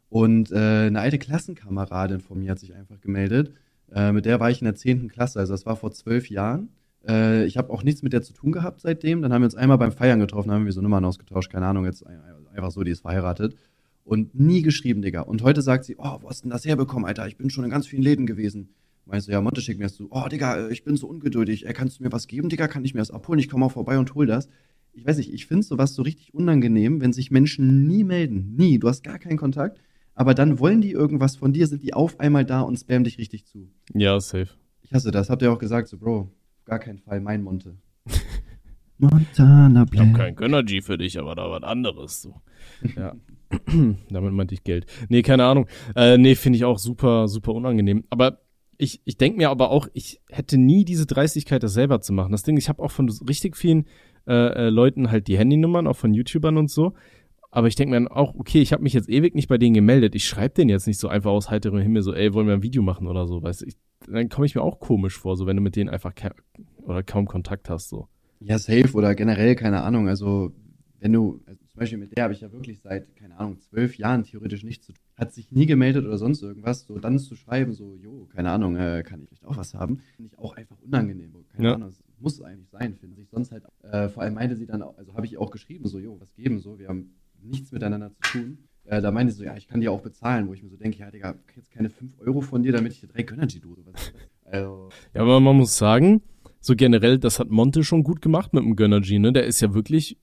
Und äh, eine alte Klassenkameradin von mir hat sich einfach gemeldet. Äh, mit der war ich in der 10. Klasse, also das war vor zwölf Jahren. Äh, ich habe auch nichts mit der zu tun gehabt seitdem. Dann haben wir uns einmal beim Feiern getroffen, haben wir so Nummern ausgetauscht, keine Ahnung, jetzt ein- einfach so, die ist verheiratet. Und nie geschrieben, Digga. Und heute sagt sie, oh, wo hast du denn das herbekommen, Alter? Ich bin schon in ganz vielen Läden gewesen. Meinst du, ja, Monte schickt mir das zu. Oh, Digga, äh, ich bin so ungeduldig. Äh, kannst du mir was geben, Digga? Kann ich mir das abholen? Ich komme auch vorbei und hol das. Ich weiß nicht, ich finde sowas so richtig unangenehm, wenn sich Menschen nie melden. Nie. Du hast gar keinen Kontakt. Aber dann wollen die irgendwas von dir, sind die auf einmal da und spammen dich richtig zu. Ja, safe. Ich hasse das. Habt ihr auch gesagt, so, Bro, auf gar keinen Fall mein Monte. [laughs] Montana Ich habe kein Gönnergy für dich, aber da was anderes. So. [laughs] Ja. [clears throat] Damit meinte ich Geld. Nee, keine Ahnung. Äh, nee, finde ich auch super, super unangenehm. Aber ich, ich denke mir aber auch, ich hätte nie diese Dreistigkeit, das selber zu machen. Das Ding, ich habe auch von richtig vielen äh, äh, Leuten halt die Handynummern, auch von YouTubern und so. Aber ich denke mir dann auch, okay, ich habe mich jetzt ewig nicht bei denen gemeldet. Ich schreibe denen jetzt nicht so einfach aus heiterem Himmel so, ey, wollen wir ein Video machen oder so, weißt du. Dann komme ich mir auch komisch vor, so wenn du mit denen einfach oder kaum Kontakt hast, so. Ja, safe oder generell, keine Ahnung. Also, wenn du, zum Beispiel mit der habe ich ja wirklich seit, keine Ahnung, zwölf Jahren theoretisch nichts zu tun. Hat sich nie gemeldet oder sonst irgendwas. So dann zu schreiben, so, jo, keine Ahnung, äh, kann ich vielleicht auch was haben, finde ich auch einfach unangenehm. Keine Ja. Ahnung, es muss eigentlich sein, finde ich. Sonst halt, äh, vor allem meinte sie dann, auch, also habe ich auch geschrieben, so, jo, was geben, so, wir haben nichts miteinander zu tun. Äh, da meinte sie so, ja, ich kann dir auch bezahlen, wo ich mir so denke, ja, Digga, jetzt keine 5 Euro von dir, damit ich dir drei Gönnergy tue. Was, also, Ja, aber man muss sagen, so generell, das hat Monte schon gut gemacht mit dem Gönnergy, ne? Der ist ja wirklich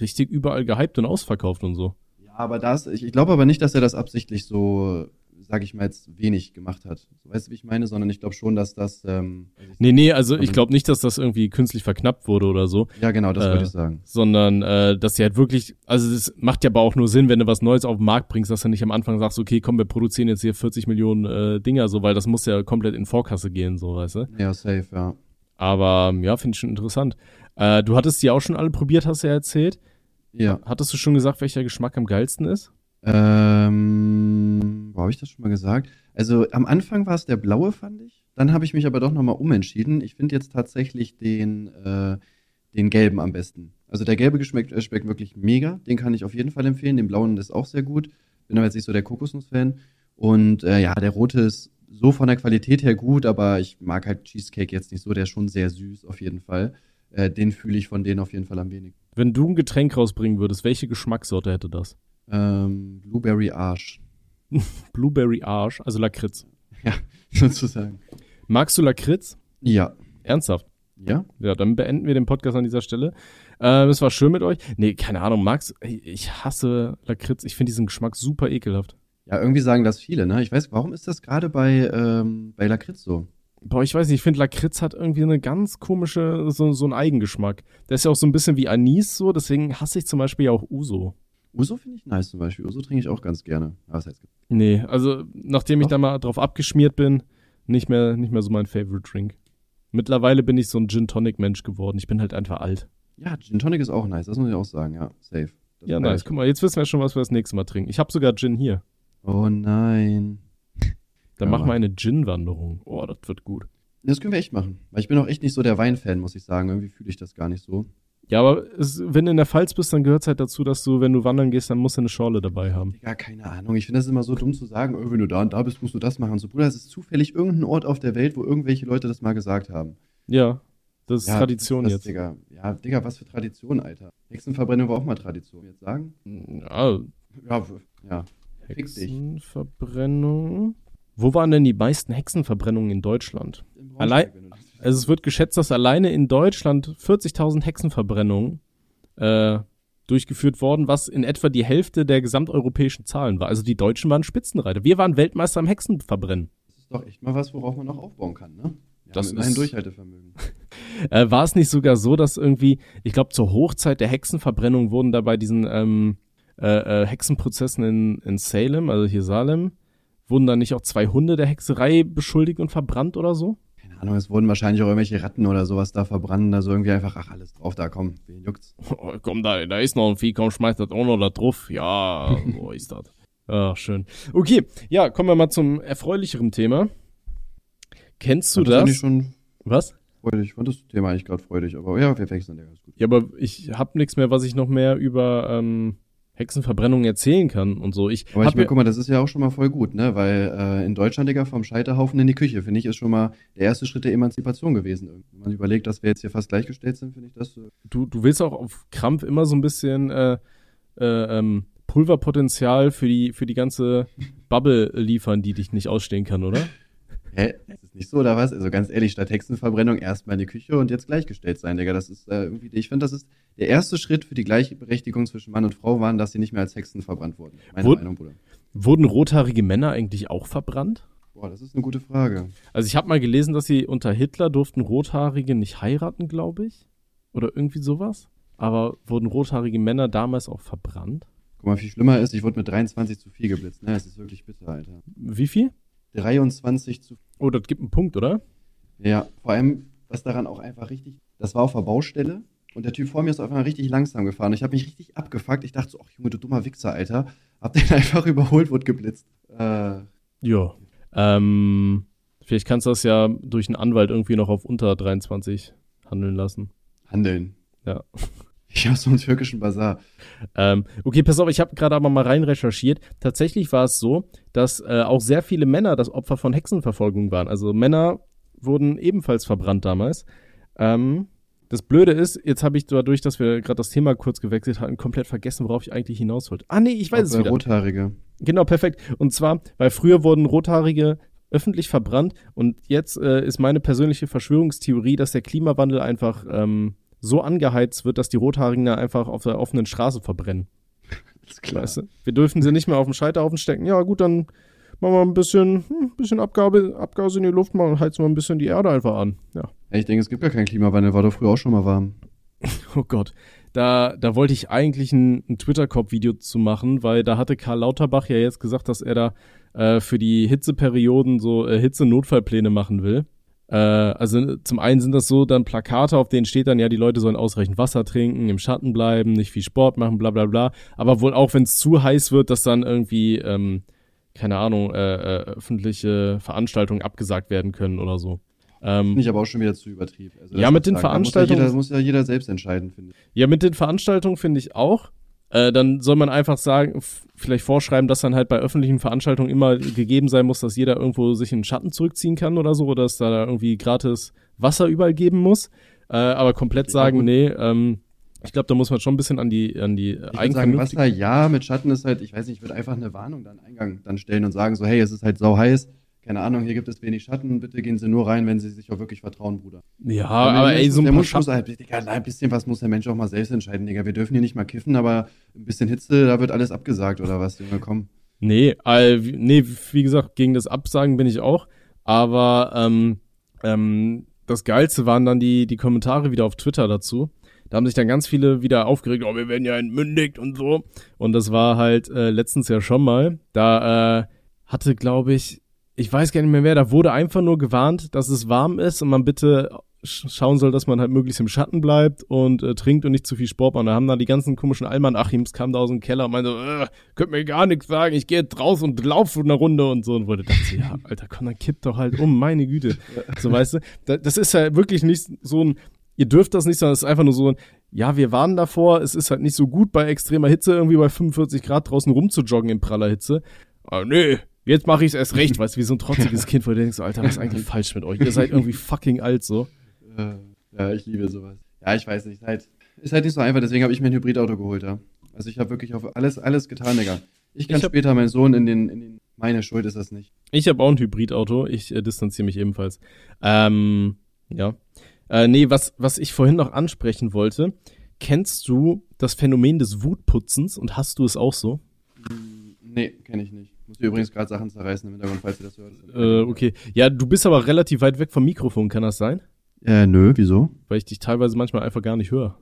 richtig überall gehypt und ausverkauft und so. Ja, aber das, ich, ich glaube aber nicht, dass er das absichtlich so, sag ich mal jetzt, wenig gemacht hat. Weißt du, wie ich meine? Sondern ich glaube schon, dass das. Ähm, Nee, nee, also ich glaube nicht, dass das irgendwie künstlich verknappt wurde oder so, ja, genau, das Äh, wollte ich sagen. sondern äh, dass sie halt wirklich, also das macht ja aber auch nur Sinn, wenn du was Neues auf den Markt bringst, dass du nicht am Anfang sagst, okay, komm, wir produzieren jetzt hier 40 Millionen äh, Dinger, so, weil das muss ja komplett in Vorkasse gehen, so, weißt du. Ja, safe, ja. Aber ja, finde ich schon interessant. Äh, du hattest die auch schon alle probiert, hast du ja erzählt. Ja. Hattest du schon gesagt, welcher Geschmack am geilsten ist? Ähm, wo habe ich das schon mal gesagt? Also am Anfang war es der blaue, fand ich. Dann habe ich mich aber doch nochmal umentschieden. Ich finde jetzt tatsächlich den, äh, den gelben am besten. Also der gelbe geschmeckt, äh, schmeckt wirklich mega. Den kann ich auf jeden Fall empfehlen. Den blauen ist auch sehr gut. Bin aber jetzt nicht so der Kokosnuss-Fan. Und äh, ja, der rote ist so von der Qualität her gut, aber ich mag halt Cheesecake jetzt nicht so. Der ist schon sehr süß auf jeden Fall. Äh, den fühle ich von denen auf jeden Fall am wenigsten. Wenn du ein Getränk rausbringen würdest, welche Geschmackssorte hätte das? Ähm, Blueberry Arsch. [laughs] Blueberry Arsch, also Lakritz. [laughs] Ja, sozusagen. Magst du Lakritz? Ja. Ernsthaft? Ja? Ja, dann beenden wir den Podcast an dieser Stelle. Ähm, es war schön mit euch. Nee, keine Ahnung, ey, Ich hasse Lakritz. Ich finde diesen Geschmack super ekelhaft. Ja, irgendwie sagen das viele, ne? Ich weiß, warum ist das gerade bei, ähm, bei Lakritz so? Boah, ich weiß nicht, ich finde Lakritz hat irgendwie eine ganz komische, so, so einen Eigengeschmack. Der ist ja auch so ein bisschen wie Anis so, deswegen hasse ich zum Beispiel ja auch Uso. Uso finde ich nice zum Beispiel. Uso trinke ich auch ganz gerne. Aber was heißt, Nee, also nachdem ich Doch. da mal drauf abgeschmiert bin, nicht mehr, nicht mehr so mein Favorite Drink. Mittlerweile bin ich so ein Gin Tonic Mensch geworden. Ich bin halt einfach alt. ja, Gin Tonic ist auch nice, das muss ich auch sagen, ja, safe. Das Ja, nice. Guck mal, jetzt wissen wir schon, was wir das nächste Mal trinken. Ich habe sogar Gin hier. Oh nein. Dann Ja, machen wir eine Gin-Wanderung. Oh, das wird gut. Das können wir echt machen. Weil ich bin auch echt nicht so der Weinfan, muss ich sagen. Irgendwie fühle ich das gar nicht so. Ja, aber es, wenn du in der Pfalz bist, dann gehört es halt dazu, dass du, wenn du wandern gehst, dann musst du eine Schorle dabei haben. Digga, keine Ahnung. Ich finde das immer so dumm zu sagen, oh, wenn du da und da bist, musst du das machen. So, Bruder, es ist zufällig irgendein Ort auf der Welt, wo irgendwelche Leute das mal gesagt haben. Ja, das ist Ja, Tradition das, jetzt. Digga. Ja, Digga, was für Tradition, Alter. Hexenverbrennung war auch mal Tradition. Jetzt sagen? Ja, Ja, ja. Hexenverbrennung. Wo waren denn die meisten Hexenverbrennungen in Deutschland? Allein- Also es wird geschätzt, dass alleine in Deutschland 40.000 Hexenverbrennungen äh, durchgeführt worden, was in etwa die Hälfte der gesamteuropäischen Zahlen war. Also die Deutschen waren Spitzenreiter. Wir waren Weltmeister im Hexenverbrennen. Das ist doch echt mal was, worauf man noch aufbauen kann, ne? Wir Das ist- Durchhaltevermögen. [laughs] Äh, war es nicht sogar so, dass irgendwie, ich glaube, zur Hochzeit der Hexenverbrennung wurden da bei diesen ähm, äh, äh, Hexenprozessen in, in Salem, also hier Salem, wurden da nicht auch zwei Hunde der Hexerei beschuldigt und verbrannt oder so? Keine Ahnung, es wurden wahrscheinlich auch irgendwelche Ratten oder sowas da verbrannt. Also irgendwie einfach, ach, alles drauf, da komm, wen juckt's? [laughs] Oh, komm, da, da ist noch ein Vieh, komm, schmeiß das auch noch da drauf. Ja, so [laughs] ist das. Ach, schön. Okay, ja, kommen wir mal zum erfreulicheren Thema. Kennst du fand das? ich schon Was? freudig. Fand das Thema eigentlich gerade freudig. Aber ja, wir wechseln ja ganz gut. Ja, aber ich hab nichts mehr, was ich noch mehr über ähm, Hexenverbrennung erzählen kann und so. Ich Aber ich meine, guck mal, das ist ja auch schon mal voll gut, ne? Weil äh, in Deutschland, Digga, vom Scheiterhaufen in die Küche, finde ich, ist schon mal der erste Schritt der Emanzipation gewesen. Wenn man überlegt, dass wir jetzt hier fast gleichgestellt sind, finde ich das. Äh, du, du willst auch auf Krampf immer so ein bisschen äh, äh, ähm, Pulverpotenzial für die, für die ganze Bubble liefern, die dich nicht ausstehen kann, oder? Hä? Ist es nicht so oder was? Also ganz ehrlich, statt Hexenverbrennung erstmal in die Küche und jetzt gleichgestellt sein, Digga. Das ist äh, irgendwie, ich finde, das ist der erste Schritt für die Gleichberechtigung zwischen Mann und Frau waren, dass sie nicht mehr als Hexen verbrannt wurden. Meine Wurd- Meinung, Bruder. Wurden rothaarige Männer eigentlich auch verbrannt? Boah, das ist eine gute Frage. Also ich habe mal gelesen, dass sie unter Hitler durften Rothaarige nicht heiraten, glaube ich. Oder irgendwie sowas. Aber wurden rothaarige Männer damals auch verbrannt? Guck mal, viel schlimmer ist, ich wurde mit 23 zu viel geblitzt. Ne, es ist wirklich bitter, Alter. Wie viel? 23 zu Oh, das gibt einen Punkt, oder? Ja, vor allem, was daran auch einfach richtig, das war auf der Baustelle und der Typ vor mir ist auf einmal richtig langsam gefahren. Ich habe mich richtig abgefuckt. Ich dachte so, ach Junge, du dummer Wichser, Alter. Hab den [laughs] einfach überholt, wurde geblitzt. Äh, Ja. Ähm, vielleicht kannst du das ja durch einen Anwalt irgendwie noch auf unter 23 handeln lassen. handeln. Ja. Ich so einen türkischen Bazar. Ähm, okay, pass auf, ich habe gerade aber mal rein recherchiert. Tatsächlich war es so, dass äh, auch sehr viele Männer das Opfer von Hexenverfolgung waren. Also Männer wurden ebenfalls verbrannt damals. Ähm, das Blöde ist, jetzt habe ich dadurch, dass wir gerade das Thema kurz gewechselt hatten, komplett vergessen, worauf ich eigentlich hinaus wollte. Ah nee, ich weiß Auch es wieder. Rothaarige. Genau, perfekt. Und zwar, weil früher wurden Rothaarige öffentlich verbrannt und jetzt äh, ist meine persönliche Verschwörungstheorie, dass der Klimawandel einfach ähm, so angeheizt wird, dass die Rothaarigen da einfach auf der offenen Straße verbrennen. Ist klar. Weißt du? Wir dürfen sie nicht mehr auf den Scheiterhaufen stecken. Ja, gut, dann machen wir ein bisschen, hm, bisschen Abgabe, Abgase in die Luft machen und heizen wir ein bisschen die Erde einfach an. Ja. Ja, ich denke, es gibt gar keinen Klimawandel. War doch früher auch schon mal warm. [laughs] Oh Gott. Da, da wollte ich eigentlich ein, ein Twitter-Cop-Video zu machen, weil da hatte Karl Lauterbach ja jetzt gesagt, dass er da äh, für die Hitzeperioden so äh, Hitze-Notfallpläne machen will. Äh, also zum einen sind das so dann Plakate, auf denen steht dann ja, die Leute sollen ausreichend Wasser trinken, im Schatten bleiben, nicht viel Sport machen, bla bla bla. Aber wohl auch, wenn es zu heiß wird, dass dann irgendwie, ähm, keine Ahnung, äh, äh, öffentliche Veranstaltungen abgesagt werden können oder so. Ähm, Finde ich aber auch schon wieder zu übertrieben. Also, Ja, das mit den sagen, da Veranstaltungen- Muss ja, jeder, muss ja jeder selbst entscheiden, finde ich. Ja, mit den Veranstaltungen finde ich auch. Äh, dann soll man einfach sagen, vielleicht vorschreiben, dass dann halt bei öffentlichen Veranstaltungen immer gegeben sein muss, dass jeder irgendwo sich in den Schatten zurückziehen kann oder so, oder dass da irgendwie gratis Wasser überall geben muss. Äh, aber komplett Ja, sagen, gut. nee, ähm, ich glaube, da muss man schon ein bisschen an die, an die Ich würde sagen. Wasser ja, mit Schatten ist halt, ich weiß nicht, ich würde einfach eine Warnung dann Eingang dann stellen und sagen so, hey, es ist halt sau heiß, keine Ahnung, hier gibt es wenig Schatten, bitte gehen Sie nur rein, wenn Sie sich auch wirklich vertrauen, Bruder. Ja, Aber ey, so ein der muss, muss halt, Digga, ein bisschen was muss der Mensch auch mal selbst entscheiden, Digga. Wir dürfen hier nicht mal kiffen, aber ein bisschen Hitze, da wird alles abgesagt oder was, Junge, komm. Nee, wie- nee, wie gesagt, gegen das Absagen bin ich auch. Aber ähm, ähm, das Geilste waren dann die, die Kommentare wieder auf Twitter dazu. Da haben sich dann ganz viele wieder aufgeregt, oh, wir werden ja entmündigt und so. Und das war halt äh, letztens ja schon mal. Da äh, hatte, glaube ich, ich weiß gar nicht mehr wer, da wurde einfach nur gewarnt, dass es warm ist und man bitte schauen soll, dass man halt möglichst im Schatten bleibt und äh, trinkt und nicht zu viel Sport macht. Und da haben da die ganzen komischen Alman-Achims kamen da aus dem Keller und meinte, äh, könnt mir gar nichts sagen, ich gehe jetzt raus und laufe eine Runde und so. Und wurde dachte, ja, Alter, komm, dann kippt doch halt um, meine Güte. So, weißt du, das ist ja wirklich nicht so ein, ihr dürft das nicht, sondern es ist einfach nur so ein, ja, wir warnen davor, es ist halt nicht so gut bei extremer Hitze irgendwie bei 45 Grad draußen rumzujoggen in praller Hitze. Aber nee, jetzt mache ich es erst recht, [laughs] weißt du, wie so ein trotziges Kind, wo du denkst, Alter, was ist eigentlich [laughs] falsch mit euch? Ihr seid irgendwie fucking alt so. Äh, ja, ich liebe sowas. Ja, ich weiß nicht. Ist halt, ist halt nicht so einfach, deswegen habe ich mir ein Hybridauto geholt. Ja. Also ich habe wirklich auf alles, alles getan, Digga. Ich kann ich später meinen Sohn in den, in den. Meine Schuld ist das nicht. Ich habe auch ein Hybridauto. Ich äh, distanziere mich ebenfalls. Ähm, ja. Äh, nee, was, was ich vorhin noch ansprechen wollte. Kennst du das Phänomen des Wutputzens und hast du es auch so? Nee, kenne ich nicht. Muss dir übrigens gerade Sachen zerreißen im Hintergrund, falls ihr das hört. Äh, okay. Ja, du bist aber relativ weit weg vom Mikrofon, kann das sein? Äh, nö, wieso? Weil ich dich teilweise manchmal einfach gar nicht höre.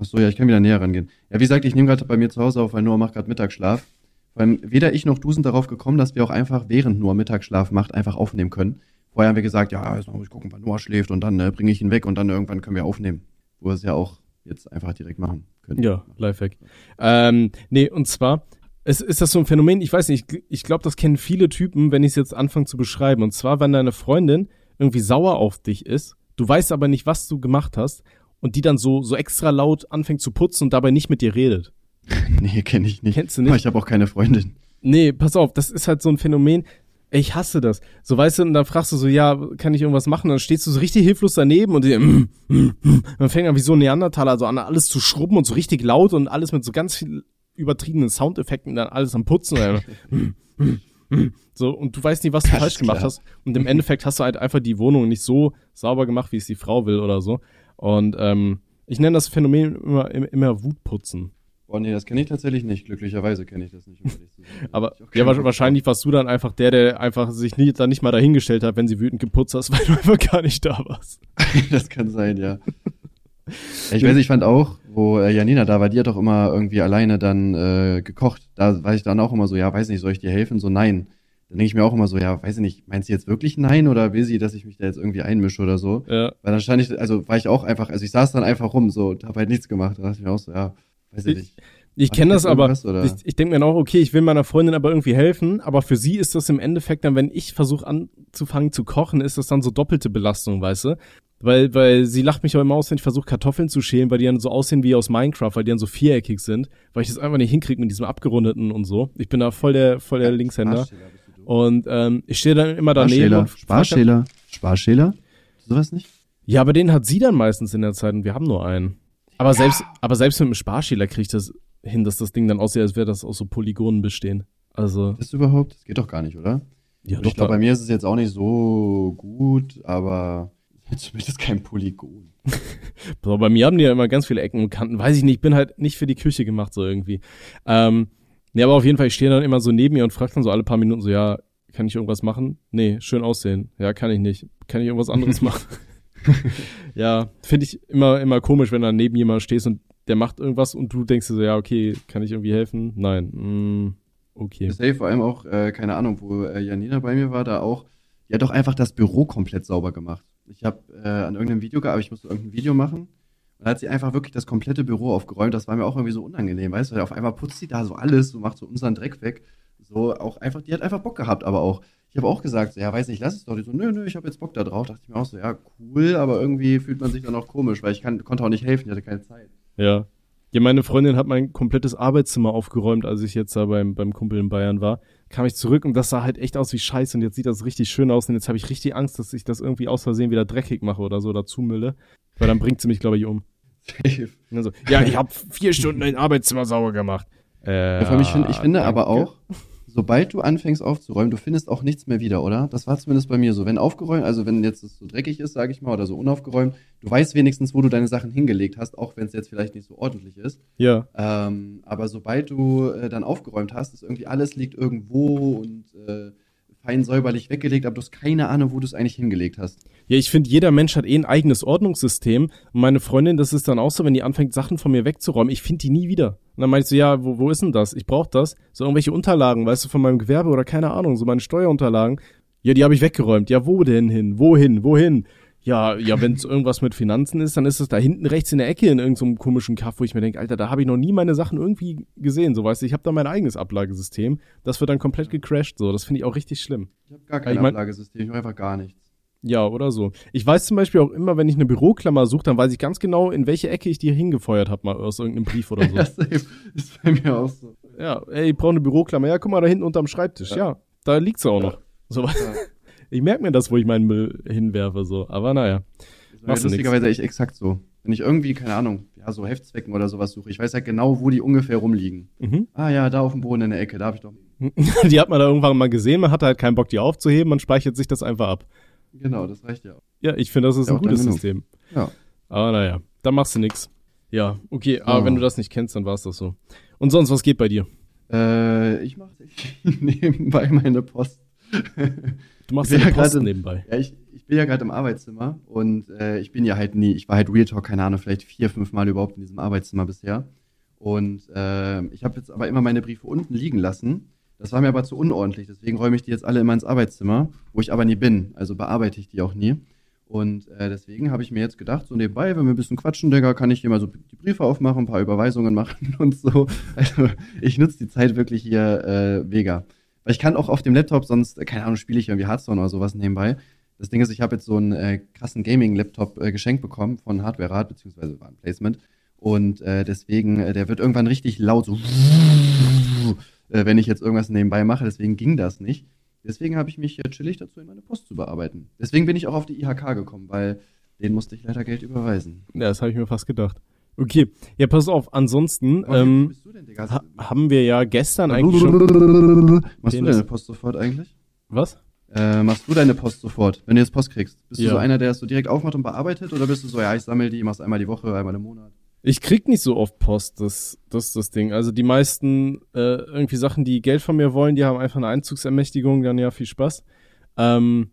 Ach so, ja, ich kann wieder näher rangehen. Ja, wie gesagt, ich nehme gerade bei mir zu Hause auf, weil Noah macht gerade Mittagsschlaf. Weil weder ich noch du sind darauf gekommen, dass wir auch einfach, während Noah Mittagsschlaf macht, einfach aufnehmen können. Vorher haben wir gesagt, ja, jetzt muss ich gucken, wann Noah schläft und dann äh, bringe ich ihn weg und dann irgendwann können wir aufnehmen. Wo wir es ja auch jetzt einfach direkt machen können. Ja, Lifehack. Ähm, nee, und zwar es ist das so ein Phänomen, ich weiß nicht, ich, ich glaube, das kennen viele Typen, wenn ich es jetzt anfange zu beschreiben. Und zwar, wenn deine Freundin irgendwie sauer auf dich ist, du weißt aber nicht, was du gemacht hast, und die dann so, so extra laut anfängt zu putzen und dabei nicht mit dir redet. [laughs] nee, kenne ich nicht. Kennst du nicht? Aber ich habe auch keine Freundin. Nee, pass auf, das ist halt so ein Phänomen. Ich hasse das. So weißt du, und dann fragst du so, ja, kann ich irgendwas machen? dann stehst du so richtig hilflos daneben und die, mm, mm, mm, man fängt an wie so ein Neandertaler so an, alles zu schrubben und so richtig laut und alles mit so ganz viel übertriebenen Soundeffekten dann alles am Putzen. [laughs] so, und du weißt nicht, was du das falsch gemacht hast. Und im Endeffekt hast du halt einfach die Wohnung nicht so sauber gemacht, wie es die Frau will oder so. Und ähm, ich nenne das Phänomen immer, immer Wutputzen. Boah, nee, das kenne ich tatsächlich nicht. Glücklicherweise kenne ich das nicht. [laughs] Aber ja, wahrscheinlich warst du dann einfach der, der einfach sich nie, dann nicht mal dahingestellt hat, wenn sie wütend geputzt hast, [laughs] weil du einfach gar nicht da warst. das kann sein, ja. Ich weiß, ich fand auch, wo äh, Janina da war, die hat doch immer irgendwie alleine dann äh, gekocht. Da war ich dann auch immer so, ja, weiß nicht, soll ich dir helfen? So, nein. Dann denke ich mir auch immer so, ja, weiß ich nicht, meint sie jetzt wirklich nein oder will sie, dass ich mich da jetzt irgendwie einmische oder so? Ja. Weil dann stand ich, also war ich auch einfach, also ich saß dann einfach rum, so, hab halt nichts gemacht. Da dachte ich mir auch so, ja, weiß ich, nicht. Ich kenne das aber, ich, ich denke mir auch, okay, ich will meiner Freundin aber irgendwie helfen, aber für sie ist das im Endeffekt dann, wenn ich versuche anzufangen zu kochen, ist das dann so doppelte Belastung, weißt du? Weil, weil sie lacht mich auch immer aus, wenn ich versuche Kartoffeln zu schälen, weil die dann so aussehen wie aus Minecraft, weil die dann so viereckig sind, weil ich das einfach nicht hinkriege mit diesem abgerundeten und so. Ich bin da voll der, voll der Linkshänder. Und ähm, ich stehe dann immer daneben. Sparschäler. Sparschäler? Sowas nicht? Ja, aber den hat sie dann meistens in der Zeit und wir haben nur einen. Aber ja. selbst, aber selbst mit dem Sparschäler kriege ich das hin, dass das Ding dann aussieht, als wäre das aus so Polygonen bestehen. Also. Das überhaupt? Das geht doch gar nicht, oder? Ja, doch, ich glaube, bei mir ist es jetzt auch nicht so gut, aber Zumindest kein Polygon. [laughs] so, bei mir haben die ja immer ganz viele Ecken und Kanten. Weiß ich nicht, ich bin halt nicht für die Küche gemacht, so irgendwie. Ähm, nee, aber auf jeden Fall, ich stehe dann immer so neben ihr und frage dann so alle paar Minuten so, ja, kann ich irgendwas machen? Nee, schön aussehen. Ja, kann ich nicht. Kann ich irgendwas anderes [laughs] machen? [laughs] ja, finde ich immer, immer komisch, wenn du neben jemand stehst und der macht irgendwas und du denkst dir so, ja, okay, kann ich irgendwie helfen? Nein. Mm, okay. Safe, vor allem auch, äh, keine Ahnung, wo äh, Janina bei mir war, da auch, die hat doch einfach das Büro komplett sauber gemacht. Ich habe äh, an irgendeinem Video gearbeitet, ich musste irgendein Video machen. Und hat sie einfach wirklich das komplette Büro aufgeräumt. Das war mir auch irgendwie so unangenehm, weißt du? Auf einmal putzt sie da so alles, so macht so unseren Dreck weg. So auch einfach, die hat einfach Bock gehabt, aber auch. Ich habe auch gesagt, so, ja, weiß nicht, lass es doch. Die so, nö, nö, ich habe jetzt Bock da drauf. Dachte ich mir auch so, ja, cool, aber irgendwie fühlt man sich dann auch komisch, weil ich kann, konnte auch nicht helfen, ich hatte keine Zeit. Ja. Ja, meine Freundin hat mein komplettes Arbeitszimmer aufgeräumt, als ich jetzt da beim, beim Kumpel in Bayern war kam ich zurück und das sah halt echt aus wie Scheiße und jetzt sieht das richtig schön aus und jetzt habe ich richtig Angst, dass ich das irgendwie aus Versehen wieder dreckig mache oder so oder zumülle, weil dann bringt sie mich, glaube ich, um. [laughs] Also, ja, ich habe vier Stunden ein Arbeitszimmer sauber gemacht. Äh, ja, ich, find, ich finde danke. aber auch, sobald du anfängst aufzuräumen, du findest auch nichts mehr wieder, oder? Das war zumindest bei mir so. Wenn aufgeräumt, also wenn jetzt es so dreckig ist, sage ich mal, oder so unaufgeräumt, du weißt wenigstens, wo du deine Sachen hingelegt hast, auch wenn es jetzt vielleicht nicht so ordentlich ist. Ja. Ähm, aber sobald du äh, dann aufgeräumt hast, ist irgendwie alles liegt irgendwo und äh, fein säuberlich weggelegt, aber du hast keine Ahnung, wo du es eigentlich hingelegt hast. Ja, ich finde, jeder Mensch hat eh ein eigenes Ordnungssystem. Und meine Freundin, das ist dann auch so, wenn die anfängt, Sachen von mir wegzuräumen, ich finde die nie wieder. Und dann ich so, ja, wo, wo ist denn das? Ich brauche das. So irgendwelche Unterlagen, weißt du, von meinem Gewerbe oder keine Ahnung, so meine Steuerunterlagen. Ja, die habe ich weggeräumt. Ja, wo denn hin? Wohin? Wohin? Ja, ja, wenn es irgendwas mit Finanzen ist, dann ist es da hinten rechts in der Ecke in irgendeinem komischen Kaff, wo ich mir denke, Alter, da habe ich noch nie meine Sachen irgendwie gesehen. So weißt du, ich habe da mein eigenes Ablagesystem. Das wird dann komplett gecrashed. So, das finde ich auch richtig schlimm. Ich habe gar kein ich mein- Ablagesystem, ich mache einfach gar nichts. Ja, oder so. Ich weiß zum Beispiel auch immer, wenn ich eine Büroklammer suche, dann weiß ich ganz genau, in welche Ecke ich die hingefeuert habe, mal aus irgendeinem Brief oder so. [laughs] Safe. ist bei mir auch so. ja, ey, ich brauche eine Büroklammer. Ja, guck mal, da hinten unterm Schreibtisch. Ja, Ja. da liegt sie auch Ja. noch. So, Ja. Ich merke mir das, wo ich meinen Müll hinwerfe, so. Aber naja. Das war du lustigerweise echt exakt so. Wenn ich irgendwie, keine Ahnung, ja, so Heftzwecken oder sowas suche, ich weiß ja genau, wo die ungefähr rumliegen. Mhm. Ah ja, da auf dem Boden in der Ecke, da habe ich doch. [laughs] Die hat man da irgendwann mal gesehen, man hatte halt keinen Bock, die aufzuheben, man speichert sich das einfach ab. Genau, das reicht ja auch. Ja, ich finde, das ist Ja, ein gutes. System. Ja. Aber naja, da machst du nix. Ja, okay, aber So. wenn du das nicht kennst, dann war's das so. Und sonst, was geht bei dir? Äh, ich mache [laughs] nebenbei meine Post. [laughs] Du machst ja gerade- nebenbei. Ja, ich, ich bin ja gerade im Arbeitszimmer und äh, ich bin ja halt nie, ich war halt Real Talk, keine Ahnung, vielleicht vier, fünf Mal überhaupt in diesem Arbeitszimmer bisher. Und äh, ich habe jetzt aber immer meine Briefe unten liegen lassen. Das war mir aber zu unordentlich, deswegen räume ich die jetzt alle immer ins Arbeitszimmer, wo ich aber nie bin. Also bearbeite ich die auch nie. Und äh, deswegen habe ich mir jetzt gedacht, so nebenbei, wenn wir ein bisschen quatschen, Digga, kann ich hier mal so die Briefe aufmachen, ein paar Überweisungen machen [laughs] und so. Also ich nutze die Zeit wirklich hier äh, mega. Weil ich kann auch auf dem Laptop sonst, äh, keine Ahnung, spiele ich irgendwie Hearthstone oder sowas nebenbei. Das Ding ist, ich habe jetzt so einen äh, krassen Gaming-Laptop äh, geschenkt bekommen von Hardware Rat, beziehungsweise war ein Placement. Und äh, deswegen, äh, der wird irgendwann richtig laut, so äh, wenn ich jetzt irgendwas nebenbei mache. Deswegen ging das nicht. Deswegen habe ich mich chillig dazu, in meine Post zu bearbeiten. Deswegen bin ich auch auf die IHK gekommen, weil denen musste ich leider Geld überweisen. Ja, das habe ich mir fast gedacht. Okay, ja, pass auf, ansonsten wie ähm, denn, ha haben wir ja gestern eigentlich schon... Machst du deine Post sofort eigentlich? Was? Äh, machst du deine Post sofort, wenn du jetzt Post kriegst? Bist Ja. du so einer, der es so direkt aufmacht und bearbeitet? Oder bist du so, ja, ich sammle die, mach's einmal die Woche, einmal im Monat? Ich krieg nicht so oft Post, das, das ist das Ding. Also die meisten äh, irgendwie Sachen, die Geld von mir wollen, die haben einfach eine Einzugsermächtigung, dann ja viel Spaß. Ähm,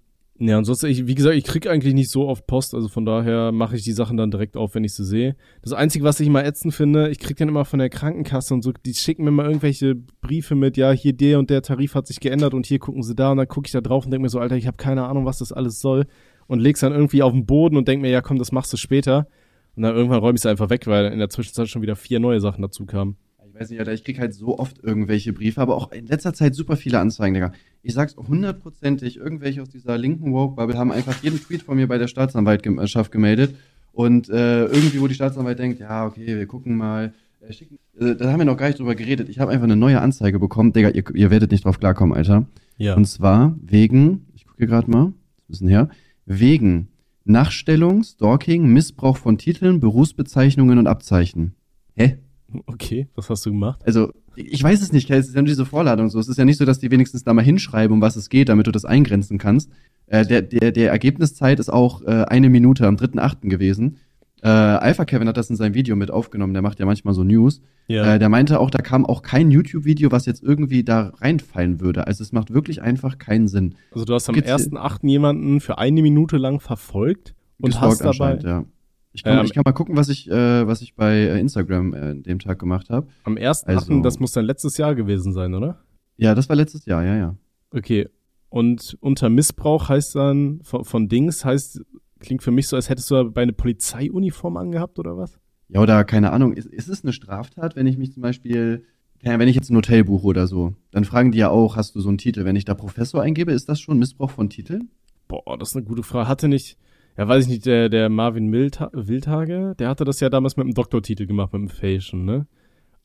ja, ansonsten, ich, wie gesagt, ich krieg eigentlich nicht so oft Post, also von daher mache ich die Sachen dann direkt auf, wenn ich sie sehe. Das Einzige, was ich immer ätzend finde, ich krieg dann immer von der Krankenkasse und so, die schicken mir mal irgendwelche Briefe mit, ja, hier der und der Tarif hat sich geändert und hier gucken sie da und dann gucke ich da drauf und denke mir so, Alter, ich habe keine Ahnung, was das alles soll und leg's dann irgendwie auf den Boden und denk mir, ja komm, das machst du später. Und dann irgendwann räume ich es einfach weg, weil in der Zwischenzeit schon wieder vier neue Sachen dazu kamen. Ich weiß nicht, Alter, ich krieg halt so oft irgendwelche Briefe, aber auch in letzter Zeit super viele Anzeigen, Digga. Ich sag's hundertprozentig, irgendwelche aus dieser linken Woke-Bubble haben einfach jeden Tweet von mir bei der Staatsanwaltschaft gemeldet. Und äh, irgendwie, wo die Staatsanwalt denkt, ja, okay, wir gucken mal, äh, schicken. Äh, da haben wir noch gar nicht drüber geredet. Ich habe einfach eine neue Anzeige bekommen. Digga, ihr, ihr werdet nicht drauf klarkommen, Alter. Ja. Und zwar wegen, ich gucke hier gerade mal, ein bisschen her, wegen Nachstellung, Stalking, Missbrauch von Titeln, Berufsbezeichnungen und Abzeichen. Hä? Okay, was hast du gemacht? Also, ich weiß es nicht, es ist ja nur diese Vorladung so. Es ist ja nicht so, dass die wenigstens da mal hinschreiben, um was es geht, damit du das eingrenzen kannst. Äh, der, der, der Ergebniszeit ist auch äh, eine Minute am 3.8. gewesen. Äh, Alpha Kevin hat das in seinem Video mit aufgenommen, der macht ja manchmal so News. Ja. Äh, der meinte auch, da kam auch kein YouTube-Video, was jetzt irgendwie da reinfallen würde. Also es macht wirklich einfach keinen Sinn. also du hast am gibt's- 1.8. jemanden für eine Minute lang verfolgt und hast dabei. ja. Ich kann, Ähm, ich kann mal gucken, was ich, äh, was ich bei äh, Instagram äh, dem Tag gemacht habe. Am 1.8., Also- das muss dann letztes Jahr gewesen sein, oder? Ja, das war letztes Jahr, ja, ja. Okay. Und unter Missbrauch heißt dann, von, von Dings heißt, klingt für mich so, als hättest du bei eine Polizeiuniform angehabt oder was? Ja, oder keine Ahnung, ist, ist es eine Straftat, wenn ich mich zum Beispiel, wenn ich jetzt ein Hotel buche oder so, dann fragen die ja auch, hast du so einen Titel? Wenn ich da Professor eingebe, ist das schon Missbrauch von Titeln? Boah, das ist eine gute Frage. Hatte nicht, ja, weiß ich nicht, der, der Marvin Mildha Wildhage, der hatte das ja damals mit dem Doktortitel gemacht, mit dem Fashion, ne?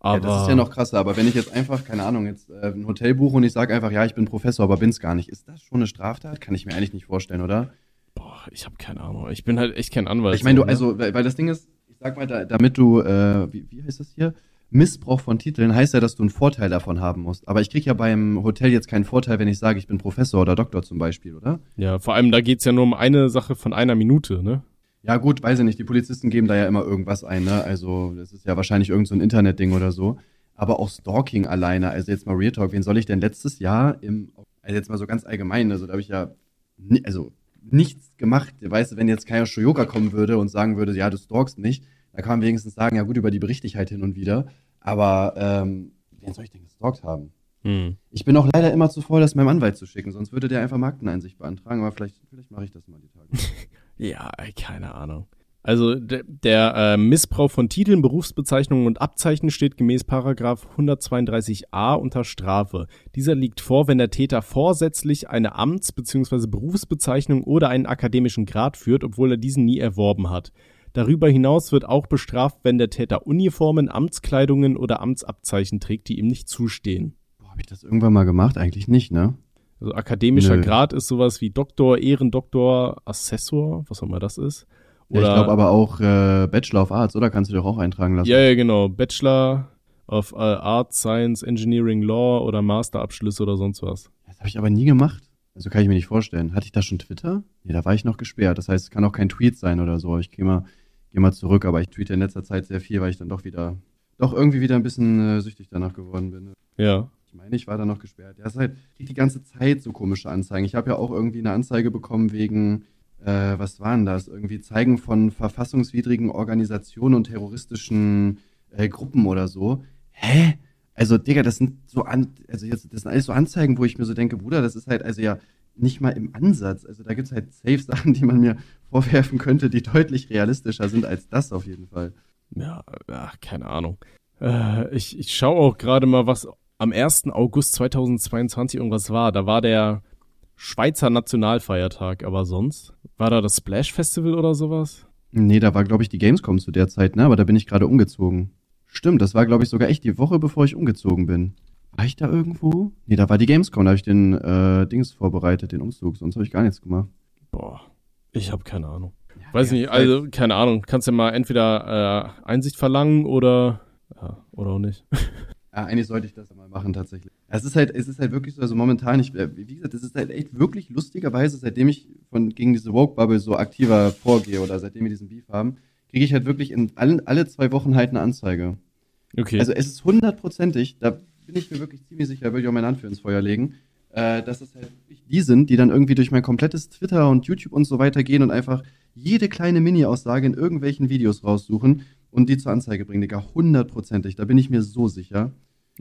Aber, Ja, das ist ja noch krasser, aber wenn ich jetzt einfach, keine Ahnung, jetzt äh, ein Hotel buche und ich sage einfach, ja, ich bin Professor, aber bin's gar nicht, ist das schon eine Straftat? Kann ich mir eigentlich nicht vorstellen, oder? Boah, ich habe keine Ahnung. Ich bin halt echt kein Anwalt. ich meine, du, ne? also, weil, weil das Ding ist, ich sag mal, da, damit du, äh, wie, wie heißt das hier? Missbrauch von Titeln heißt ja, dass du einen Vorteil davon haben musst. Aber ich krieg ja beim Hotel jetzt keinen Vorteil, wenn ich sage, ich bin Professor oder Doktor zum Beispiel, oder? Ja, vor allem da geht's ja nur um eine Sache von einer Minute, ne? Ja, gut, weiß ich nicht. Die Polizisten geben da ja immer irgendwas ein, ne? Also, das ist ja wahrscheinlich irgend so ein Internetding oder so. Aber auch Stalking alleine, also jetzt mal Real Talk, wen soll ich denn letztes Jahr im, Also jetzt mal so ganz allgemein, also da habe ich ja, also nichts gemacht. Weißt du, wenn jetzt Kaya Shoyoka kommen würde und sagen würde, ja, du stalkst nicht, da kann man wenigstens sagen, ja gut, über die berichte ich halt hin und wieder. Aber ähm, wen soll ich denn gestalkt haben? Hm. Ich bin auch leider immer zu faul, das meinem Anwalt zu schicken, sonst würde der einfach Markeneinsicht beantragen, aber vielleicht, vielleicht mache ich das mal die Tage. [laughs] Ja, keine Ahnung. Also der, der äh, Missbrauch von Titeln, Berufsbezeichnungen und Abzeichen steht gemäß Paragraph 132a unter Strafe. Dieser liegt vor, wenn der Täter vorsätzlich eine Amts- bzw. Berufsbezeichnung oder einen akademischen Grad führt, obwohl er diesen nie erworben hat. Darüber hinaus wird auch bestraft, wenn der Täter Uniformen, Amtskleidungen oder Amtsabzeichen trägt, die ihm nicht zustehen. Habe ich das irgendwann mal gemacht? Eigentlich nicht, ne? Also akademischer Nö. Grad ist sowas wie Doktor, Ehrendoktor, Assessor, was auch immer das ist. Ja, ich glaube aber auch äh, Bachelor of Arts, oder? Kannst du doch auch eintragen lassen. Ja, ja, genau. Bachelor of äh, Arts, Science, Engineering, Law oder Masterabschlüsse oder sonst was. Das habe ich aber nie gemacht. Also kann ich mir nicht vorstellen. Hatte ich da schon Twitter? Nee, da war ich noch gesperrt. Das heißt, es kann auch kein Tweet sein oder so. Ich gehe mal, geh mal zurück, aber ich tweete in letzter Zeit sehr viel, weil ich dann doch wieder, doch irgendwie wieder ein bisschen äh, süchtig danach geworden bin. Ja. Ich meine, ich war da noch gesperrt. Ja, es ist halt kriegt die ganze Zeit so komische Anzeigen. Ich habe ja auch irgendwie eine Anzeige bekommen wegen, äh, was waren das? Irgendwie Zeigen von verfassungswidrigen Organisationen und terroristischen äh, Gruppen oder so. Hä? Also, Digga, das sind so an, also jetzt, das sind alles so Anzeigen, wo ich mir so denke, Bruder, das ist halt also ja nicht mal im Ansatz. Also da gibt's halt safe Sachen, die man mir vorwerfen könnte, die deutlich realistischer sind als das auf jeden Fall. Ja, ach, keine Ahnung. Äh, ich ich schaue auch gerade mal, was am 1. August 2022 irgendwas war. Da war der Schweizer Nationalfeiertag, aber sonst? War da das Splash Festival oder sowas? Nee, da war, glaube ich, die Gamescom zu der Zeit, ne? Aber da bin ich gerade umgezogen. Stimmt, das war, glaube ich, sogar echt die Woche, bevor ich umgezogen bin. War ich da irgendwo? Nee, da war die Gamescom, da habe ich den äh, Dings vorbereitet, den Umzug, sonst habe ich gar nichts gemacht. Boah, ich habe keine Ahnung. Weiß nicht, also keine Ahnung. Kannst ja mal entweder äh, Einsicht verlangen oder ja, oder auch nicht. [laughs] Ja, eigentlich sollte ich das mal machen, tatsächlich. Es ist halt, es ist halt wirklich so, also momentan, ich, äh, wie gesagt, es ist halt echt wirklich lustigerweise, seitdem ich von, gegen diese Woke-Bubble so aktiver vorgehe oder seitdem wir diesen Beef haben, kriege ich halt wirklich in allen, alle zwei Wochen halt eine Anzeige. Okay. Also es ist hundertprozentig, da bin ich mir wirklich ziemlich sicher, würde ich auch meine Hand für ins Feuer legen, äh, dass es halt wirklich die sind, die dann irgendwie durch mein komplettes Twitter und YouTube und so weiter gehen und einfach jede kleine Mini-Aussage in irgendwelchen Videos raussuchen und die zur Anzeige bringen, Digga. Hundertprozentig, da bin ich mir so sicher.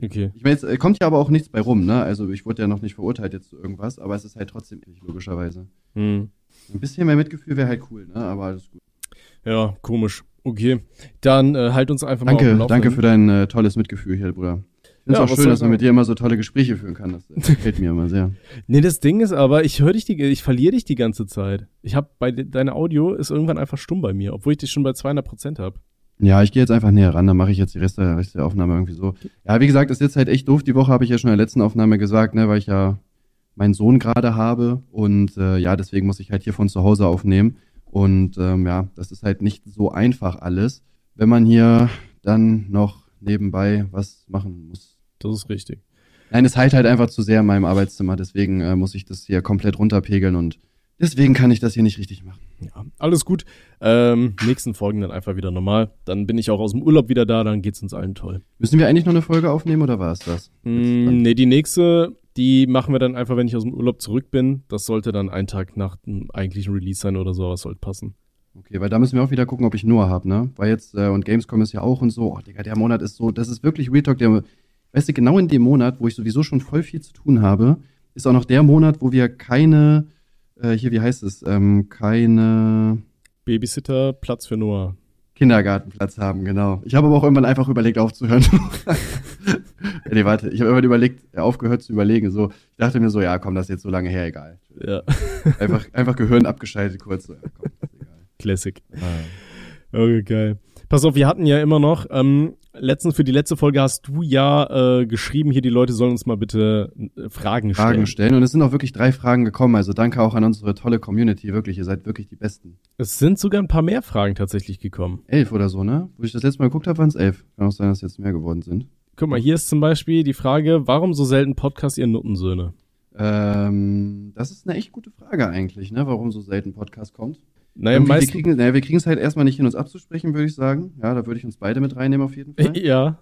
okay. Ich meine, jetzt äh, kommt ja aber auch nichts bei rum, ne? Also ich wurde ja noch nicht verurteilt jetzt zu irgendwas, aber es ist halt trotzdem eklig, logischerweise. Hm. Ein bisschen mehr Mitgefühl wäre halt cool, ne? Aber alles gut. Ja, komisch. Okay. Dann äh, halt uns einfach mal auf Danke, dem Laufenden. danke für dein äh, tolles Mitgefühl hier, Bruder. Ich finde Ja, es auch schön, dass man mit dir immer so tolle Gespräche führen kann. Das gefällt mir immer sehr. [laughs] Nee, das Ding ist aber, ich höre dich die, ich verliere dich die ganze Zeit. Ich habe bei de, deine Audio ist irgendwann einfach stumm bei mir, obwohl ich dich schon bei 200 Prozent habe. Ja, ich gehe jetzt einfach näher ran, dann mache ich jetzt die Rest der, Rest der Aufnahme irgendwie so. Ja, wie gesagt, ist jetzt halt echt doof. Die Woche habe ich ja schon in der letzten Aufnahme gesagt, ne, weil ich ja meinen Sohn gerade habe und äh, ja, deswegen muss ich halt hier von zu Hause aufnehmen. Und ähm, ja, das ist halt nicht so einfach alles, wenn man hier dann noch nebenbei was machen muss. Das ist richtig. Nein, es halt halt einfach zu sehr in meinem Arbeitszimmer, deswegen äh, muss ich das hier komplett runterpegeln und deswegen kann ich das hier nicht richtig machen. Ja, alles gut. Ähm, nächsten Folgen dann einfach wieder normal. Dann bin ich auch aus dem Urlaub wieder da, dann geht's uns allen toll. Müssen wir eigentlich noch eine Folge aufnehmen oder war es das? Mm, nee, die nächste, die machen wir dann einfach, wenn ich aus dem Urlaub zurück bin. Das sollte dann ein Tag nach dem eigentlichen Release sein oder so, es sollte passen. Okay, weil da müssen wir auch wieder gucken, ob ich Noah habe, ne? Weil jetzt, äh, und Gamescom ist ja auch und so, oh Digga, der Monat ist so, das ist wirklich Real Talk, der, weißt du, genau in dem Monat, wo ich sowieso schon voll viel zu tun habe, ist auch noch der Monat, wo wir keine, äh, hier, wie heißt es, ähm, keine Babysitter, Platz für Noah. Kindergartenplatz haben, genau. Ich habe aber auch irgendwann einfach überlegt aufzuhören. ja, [laughs] nee, warte, ich habe irgendwann überlegt, äh, aufgehört zu überlegen, so, ich dachte mir so, ja, komm, das ist jetzt so lange her, egal. Ja, Einfach, einfach Gehirn abgeschaltet kurz, so, ja, komm, ist egal. Classic. Okay, geil. Pass auf, wir hatten ja immer noch, ähm, letztens für die letzte Folge hast du ja äh, geschrieben, hier die Leute sollen uns mal bitte äh, Fragen stellen. Fragen stellen. Und es sind auch wirklich drei Fragen gekommen. Also danke auch an unsere tolle Community. Wirklich, ihr seid wirklich die Besten. Es sind sogar ein paar mehr Fragen tatsächlich gekommen. Elf oder so, ne? Wo ich das letzte Mal geguckt habe, waren es elf. Kann auch sein, dass jetzt mehr geworden sind. Guck mal, hier ist zum Beispiel die Frage, warum so selten Podcast ihr Nuttensöhne? Ähm, das ist eine echt gute Frage eigentlich, ne? Warum so selten Podcast kommt. Naja, Irgendwie, wir meistens. kriegen naja, wir kriegen es halt erstmal nicht hin, uns abzusprechen, würde ich sagen. Ja, da würde ich uns beide mit reinnehmen auf jeden Fall. [laughs] Ja.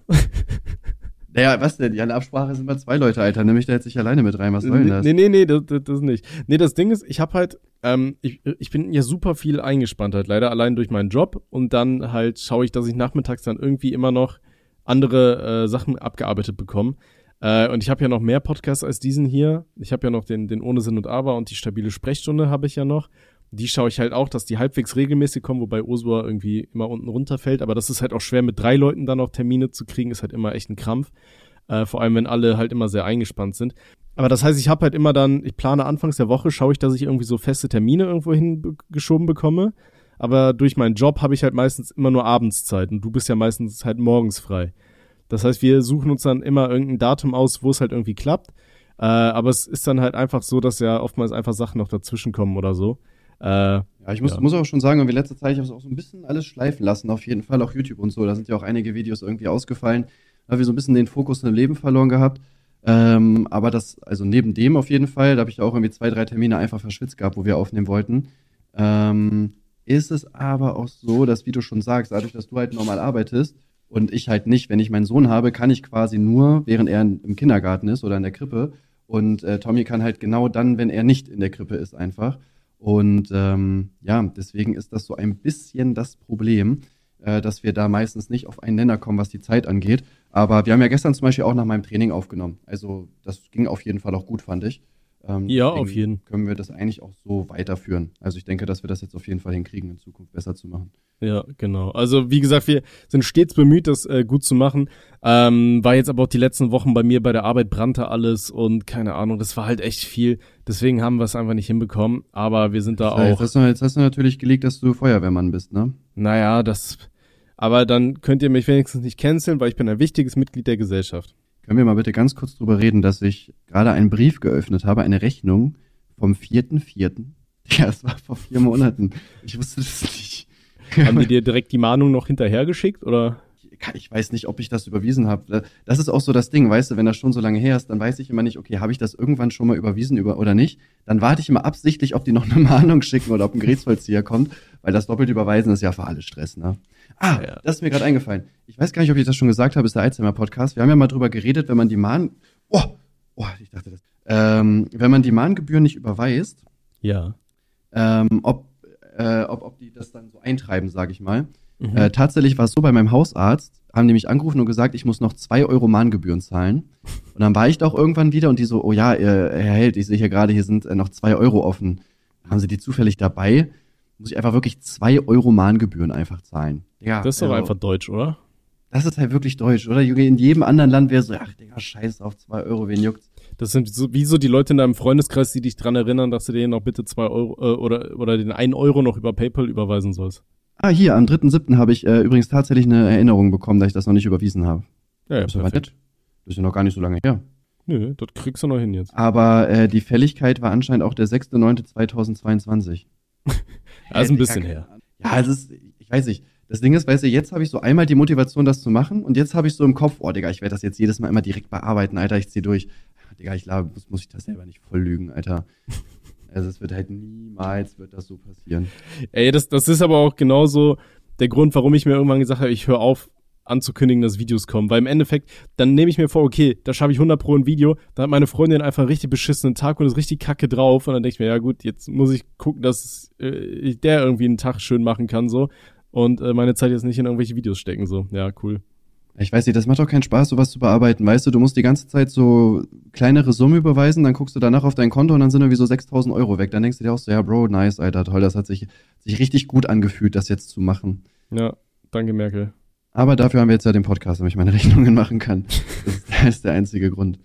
Naja, was denn? Ja, eine Absprache sind wir zwei Leute, Alter. Nimm mich da jetzt nicht alleine mit rein. Was soll denn das? Nee, nee, nee, das, das, das nicht. Nee, das Ding ist, ich habe halt, ähm, ich, ich bin ja super viel eingespannt halt, leider allein durch meinen Job. Und dann halt schaue ich, dass ich nachmittags dann irgendwie immer noch andere äh, Sachen abgearbeitet bekomme. Äh, und ich habe ja noch mehr Podcasts als diesen hier. Ich habe ja noch den, den Ohne Sinn und Aber und die stabile Sprechstunde habe ich ja noch. Die schaue ich halt auch, dass die halbwegs regelmäßig kommen, wobei Osua irgendwie immer unten runterfällt. Aber das ist halt auch schwer, mit drei Leuten dann noch Termine zu kriegen, ist halt immer echt ein Krampf. Äh, vor allem, wenn alle halt immer sehr eingespannt sind. Aber das heißt, ich habe halt immer dann, ich plane anfangs der Woche, schaue ich, dass ich irgendwie so feste Termine irgendwo hingeschoben bekomme. Aber durch meinen Job habe ich halt meistens immer nur Abendszeit und du bist ja meistens halt morgens frei. Das heißt, wir suchen uns dann immer irgendein Datum aus, wo es halt irgendwie klappt. Äh, aber es ist dann halt einfach so, dass ja oftmals einfach Sachen noch dazwischen kommen oder so. Äh, ja, ich muss, ja. muss auch schon sagen, in letzter Zeit, ich habe es auch so ein bisschen alles schleifen lassen, auf jeden Fall, auch YouTube und so. Da sind ja auch einige Videos irgendwie ausgefallen. Da haben wir so ein bisschen den Fokus im Leben verloren gehabt. Ähm, aber das, also neben dem auf jeden Fall, da habe ich auch irgendwie zwei, drei Termine einfach verschwitzt gehabt, wo wir aufnehmen wollten. Ähm, ist es aber auch so, dass, wie du schon sagst, dadurch, dass du halt normal arbeitest und ich halt nicht, wenn ich meinen Sohn habe, kann ich quasi nur, während er im Kindergarten ist oder in der Krippe. Und äh, Tommy kann halt genau dann, wenn er nicht in der Krippe ist, einfach. Und ähm, ja, deswegen ist das so ein bisschen das Problem, äh, dass wir da meistens nicht auf einen Nenner kommen, was die Zeit angeht. Aber wir haben ja gestern zum Beispiel auch nach meinem Training aufgenommen. Also das ging auf jeden Fall auch gut, fand ich. Ähm, ja, auf jeden. Fall. Können wir das eigentlich auch so weiterführen. Also ich denke, dass wir das jetzt auf jeden Fall hinkriegen, in Zukunft besser zu machen. Ja, genau. Also wie gesagt, wir sind stets bemüht, das äh, gut zu machen. Ähm, war jetzt aber auch die letzten Wochen bei mir bei der Arbeit brannte alles und keine Ahnung, das war halt echt viel. Deswegen haben wir es einfach nicht hinbekommen. Aber wir sind da das heißt, auch. Jetzt hast, du, jetzt hast du natürlich gelegt, dass du Feuerwehrmann bist, ne? Naja, das. Aber dann könnt ihr mich wenigstens nicht canceln, weil ich bin ein wichtiges Mitglied der Gesellschaft. Können wir mal bitte ganz kurz drüber reden, dass ich gerade einen Brief geöffnet habe, eine Rechnung vom 4.4. Ja, das war vor vier Monaten. Ich wusste das nicht. Haben die dir direkt die Mahnung noch hinterhergeschickt oder? Ich weiß nicht, ob ich das überwiesen habe. Das ist auch so das Ding, weißt du, wenn das schon so lange her ist, dann weiß ich immer nicht, okay, habe ich das irgendwann schon mal überwiesen über oder nicht. Dann warte ich immer absichtlich, ob die noch eine Mahnung schicken oder ob ein Gerichtsvollzieher kommt, weil das doppelt überweisen ist ja für alle Stress, ne? Ah, ja. das ist mir gerade eingefallen. Ich weiß gar nicht, ob ich das schon gesagt habe, ist der Alzheimer-Podcast. Wir haben ja mal drüber geredet, wenn man die Mahn... Oh, oh, ich dachte das. Ähm, wenn man die Mahngebühren nicht überweist, ja. ähm, ob, äh, ob, ob die das dann so eintreiben, sage ich mal. Mhm. Äh, tatsächlich war es so bei meinem Hausarzt, haben die mich angerufen und gesagt, ich muss noch zwei Euro Mahngebühren zahlen. Und dann war ich doch irgendwann wieder und die so, oh ja, Herr Held, ich sehe hier gerade, hier sind äh, noch zwei Euro offen. Haben sie die zufällig dabei? Muss ich einfach wirklich zwei Euro Mahngebühren einfach zahlen. Ja, das ist doch also, einfach deutsch, oder? Das ist halt wirklich deutsch, oder? In jedem anderen Land wäre so, ach, Digga, scheiß auf zwei Euro, wen juckt's? Das sind so, wie so die Leute in deinem Freundeskreis, die dich dran erinnern, dass du denen noch bitte zwei Euro äh, oder, oder den einen Euro noch über PayPal überweisen sollst. Ah, hier, am 3.7. habe ich äh, übrigens tatsächlich eine Erinnerung bekommen, dass ich das noch nicht überwiesen habe. Ja, ja, das perfekt. Das ist ja noch gar nicht so lange her. Nö, das kriegst du noch hin jetzt. Aber äh, die Fälligkeit war anscheinend auch der 6.9.2022. [laughs] also ein bisschen her. Ja, es ist, ich weiß nicht. Das Ding ist, weißt du, jetzt habe ich so einmal die Motivation, das zu machen und jetzt habe ich so im Kopf, oh Digga, ich werde das jetzt jedes Mal immer direkt bearbeiten, Alter, ich zieh durch. Digga, ich glaube, muss, muss ich das selber nicht voll lügen, Alter. [laughs] Also es wird halt niemals wird das so passieren. Ey, das, das ist aber auch genauso der Grund, warum ich mir irgendwann gesagt habe, ich höre auf anzukündigen, dass Videos kommen. Weil im Endeffekt, dann nehme ich mir vor, okay, da schaffe ich 100 pro ein Video, da hat meine Freundin einfach einen richtig beschissenen Tag und ist richtig kacke drauf und dann denke ich mir, ja gut, jetzt muss ich gucken, dass äh, der irgendwie einen Tag schön machen kann so und äh, meine Zeit jetzt nicht in irgendwelche Videos stecken so. Ja, cool. Ich weiß nicht, das macht doch keinen Spaß, sowas zu bearbeiten. Weißt du, du musst die ganze Zeit so kleinere Summen überweisen, dann guckst du danach auf dein Konto und dann sind irgendwie so 6000 Euro weg. Dann denkst du dir auch so, ja, Bro, nice, Alter, toll, das hat sich, sich richtig gut angefühlt, das jetzt zu machen. Ja, danke, Merkel. Aber dafür haben wir jetzt ja den Podcast, damit ich meine [laughs] Rechnungen machen kann. Das ist, der einzige Grund.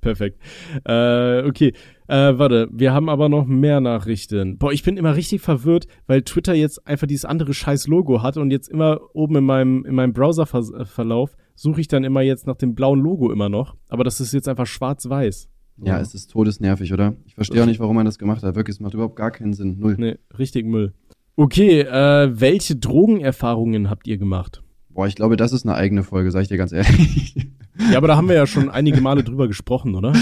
Perfekt. Äh, okay, äh, warte, wir haben aber noch mehr Nachrichten. Boah, ich bin immer richtig verwirrt, weil Twitter jetzt einfach dieses andere scheiß Logo hat und jetzt immer oben in meinem, in meinem Browserverlauf suche ich dann immer jetzt nach dem blauen Logo immer noch. Aber das ist jetzt einfach schwarz-weiß. Ja, es ist todesnervig, oder? Ich verstehe auch nicht, warum man das gemacht hat. Wirklich, es macht überhaupt gar keinen Sinn. Null. Nee, richtig Müll. Okay, äh, welche Drogenerfahrungen habt ihr gemacht? Boah, ich glaube, das ist eine eigene Folge, sag ich dir ganz ehrlich. Ja, aber da haben wir ja schon einige Male drüber gesprochen, oder?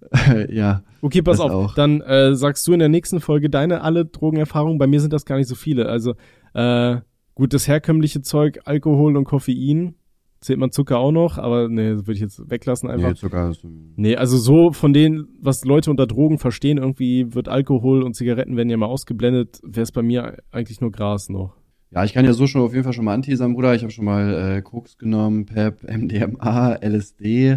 [laughs] ja. Okay, pass auf. Auch. Dann äh, sagst du in der nächsten Folge deine alle Drogenerfahrungen. Bei mir sind das gar nicht so viele. Also, äh, gut, das herkömmliche Zeug, Alkohol und Koffein Zählt man Zucker auch noch, aber nee, das würde ich jetzt weglassen einfach. Nee, Zucker ist, Nee, also so von denen, was Leute unter Drogen verstehen, irgendwie wird Alkohol und Zigaretten werden ja mal ausgeblendet, wäre es bei mir eigentlich nur Gras noch. Ja, ich kann ja so schon auf jeden Fall schon mal anteasern, Bruder. Ich habe schon mal äh, Koks genommen, Pep, [laughs] MDMA, LSD,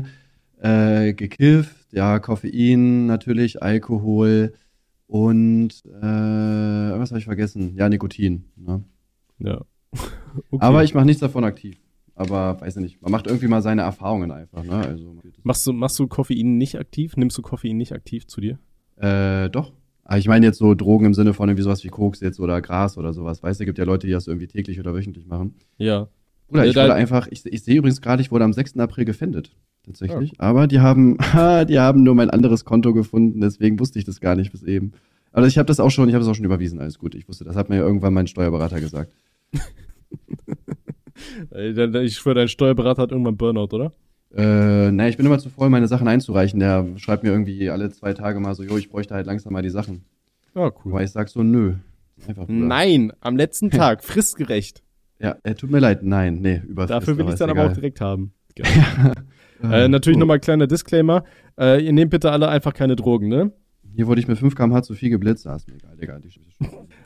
äh, gekifft, ja, Koffein natürlich, Alkohol und äh, was habe ich vergessen? Ja, Nikotin. Ne? Ja. [laughs] Okay. Aber ich mache nichts davon aktiv. Aber weiß ich nicht, man macht irgendwie mal seine Erfahrungen einfach. Ne? Also, machst, du, machst du Koffein nicht aktiv? Nimmst du Koffein nicht aktiv zu dir? Äh, doch. Aber ich meine jetzt so Drogen im Sinne von irgendwie sowas wie Koks jetzt oder Gras oder sowas. Weißt du, gibt ja Leute, die das irgendwie täglich oder wöchentlich machen. Ja. Bruder, ich Ja, wurde einfach, ich, ich sehe übrigens gerade, ich wurde am 6. April gefändet. Tatsächlich. Aber die haben, ha, [laughs] die haben nur mein anderes Konto gefunden, deswegen wusste ich das gar nicht bis eben. Aber ich habe das auch schon, ich habe es auch schon überwiesen, alles gut. Ich wusste, das hat mir irgendwann mein Steuerberater gesagt. [laughs] Ich schwöre, dein Steuerberater hat irgendwann Burnout, oder? Äh, naja, ich bin immer zu voll, meine Sachen einzureichen. Der schreibt mir irgendwie alle zwei Tage mal so, jo, ich bräuchte halt langsam mal die Sachen. Ja, cool. Aber ich sag so, nö. Einfach. Nein, am letzten [laughs] Tag, fristgerecht. Ja, äh, tut mir leid, nein, nee, über Dafür will ich ist dann aber auch egal. direkt haben. [laughs] Äh, natürlich oh. nochmal kleiner Disclaimer. Äh, ihr nehmt bitte alle einfach keine Drogen, ne? Hier wurde ich mit 5 km/h zu viel geblitzt. Ah, ist mir egal, Digga.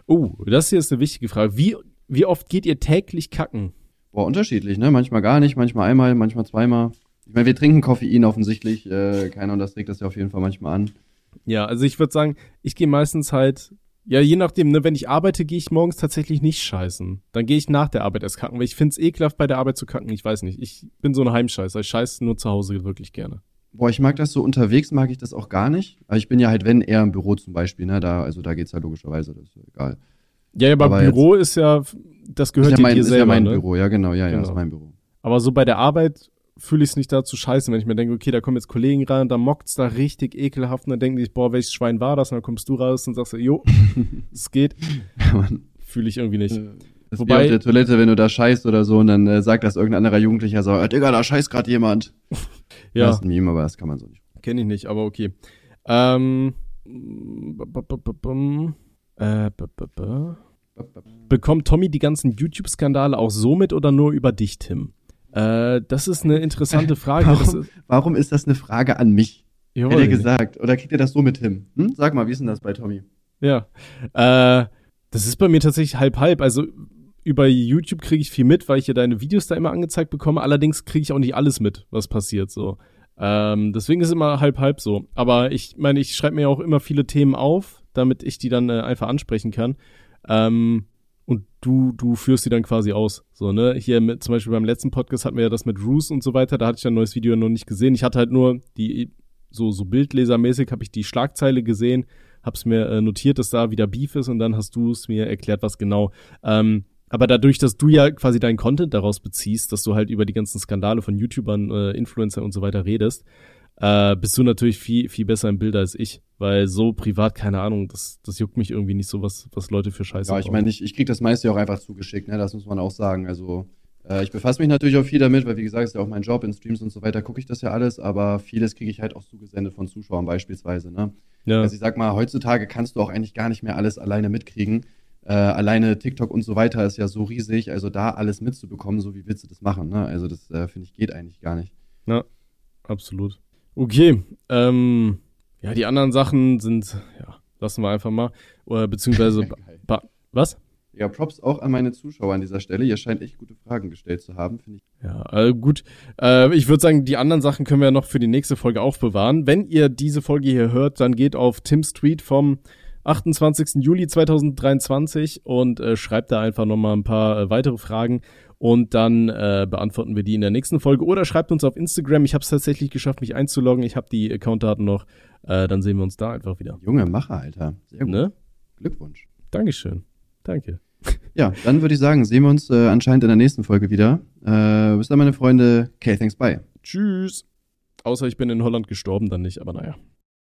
Oh, das hier ist eine wichtige Frage. Wie, wie oft geht ihr täglich kacken? Boah, unterschiedlich, ne? Manchmal gar nicht, manchmal einmal, manchmal zweimal. Ich meine, wir trinken Koffein offensichtlich. Äh, keiner und das trägt das ja auf jeden Fall manchmal an. Ja, also ich würde sagen, ich gehe meistens halt, ja, je nachdem, ne, wenn ich arbeite, gehe ich morgens tatsächlich nicht scheißen. Dann gehe ich nach der Arbeit erst kacken, weil ich find's ekelhaft, bei der Arbeit zu kacken. Ich weiß nicht. Ich bin so ein Heimscheißer. Ich scheiße nur zu Hause wirklich gerne. Boah, ich mag das so unterwegs, mag ich das auch gar nicht. Aber ich bin ja halt, wenn, eher im Büro zum Beispiel, ne? Da, also da geht's ja logischerweise, das ist ja egal. Ja, ja, aber, Aber Büro ist ja, das gehört ist ja mein, dir ist selber, ja mein ne? Büro, ja genau, ja, ja, Genau. ist mein Büro. Aber so bei der Arbeit fühle ich es nicht dazu scheiße, wenn ich mir denke, okay, da kommen jetzt Kollegen rein, da mockt's da richtig ekelhaft und dann denken die, boah, welches Schwein war das? Und dann kommst du raus und sagst, jo, [laughs] es geht. Fühle ich irgendwie nicht. Das ist Wobei- wie auf der Toilette, wenn du da scheißt oder so, und dann äh, sagt das irgendein anderer Jugendlicher so, äh, Digga, da scheißt gerade jemand. [laughs] Ja, Das ist ein Meme, aber das kann man so nicht. kenne ich nicht, aber okay. Ähm, äh, Bekommt Tommy die ganzen YouTube-Skandale auch so mit oder nur über dich, Tim? Äh, das ist eine interessante Frage. Warum, ist, warum ist das eine Frage an mich? Jawohl. Hätte er gesagt. Oder kriegt er das so mit Tim? Hm? Sag mal, wie ist denn das bei Tommy? Ja. Äh, das ist bei mir tatsächlich halb halb. Also über YouTube kriege ich viel mit, weil ich ja deine Videos da immer angezeigt bekomme. Allerdings kriege ich auch nicht alles mit, was passiert so. Ähm, deswegen ist es immer halb halb so. Aber ich meine, ich schreibe mir auch immer viele Themen auf, damit ich die dann äh, einfach ansprechen kann. Ähm, und du, du führst die dann quasi aus. So, ne? Hier mit, zum Beispiel beim letzten Podcast hatten wir ja das mit Roos und so weiter. Da hatte ich ein neues Video noch nicht gesehen. Ich hatte halt nur die, so, so bildlesermäßig habe ich die Schlagzeile gesehen, hab's mir äh, notiert, dass da wieder Beef ist und dann hast du es mir erklärt, was genau. Ähm, aber dadurch, dass du ja quasi deinen Content daraus beziehst, dass du halt über die ganzen Skandale von YouTubern, äh, Influencer und so weiter redest, äh, bist du natürlich viel, viel besser im Bild als ich. Weil so privat, keine Ahnung, das, das juckt mich irgendwie nicht so, was, was Leute für Scheiße Ja, ich meine, ich, ich krieg das meiste ja auch einfach zugeschickt, ne? Das muss man auch sagen. Also, äh, ich befasse mich natürlich auch viel damit, weil wie gesagt, ist ja auch mein Job in Streams und so weiter, gucke ich das ja alles, aber vieles kriege ich halt auch zugesendet von Zuschauern beispielsweise, ne? ja. Also ich sag mal, heutzutage kannst du auch eigentlich gar nicht mehr alles alleine mitkriegen. Äh, alleine TikTok und so weiter ist ja so riesig, also da alles mitzubekommen, so wie willst du das machen, ne? Also das äh, finde ich geht eigentlich gar nicht. Ja, absolut. Okay, ähm, ja, die anderen Sachen sind, ja, lassen wir einfach mal. Oder beziehungsweise, [laughs] was? Ja, Props auch an meine Zuschauer an dieser Stelle. Ihr scheint echt gute Fragen gestellt zu haben, finde ich. Ja, äh, gut. Äh, ich würde sagen, die anderen Sachen können wir ja noch für die nächste Folge aufbewahren. Wenn ihr diese Folge hier hört, dann geht auf Tims Tweet vom 28. Juli 2023 und äh, schreibt da einfach nochmal ein paar äh, weitere Fragen und dann äh, beantworten wir die in der nächsten Folge. Oder schreibt uns auf Instagram. Ich habe es tatsächlich geschafft, mich einzuloggen. Ich habe die Accountdaten noch. Äh, dann sehen wir uns da einfach wieder. Junge Macher, Alter. Sehr gut. Ne? Glückwunsch. Dankeschön. Danke. [laughs] Ja, dann würde ich sagen, sehen wir uns äh, anscheinend in der nächsten Folge wieder. Äh, bis dann, meine Freunde. Okay, thanks, bye. Tschüss. Außer ich bin in Holland gestorben, dann nicht, aber naja.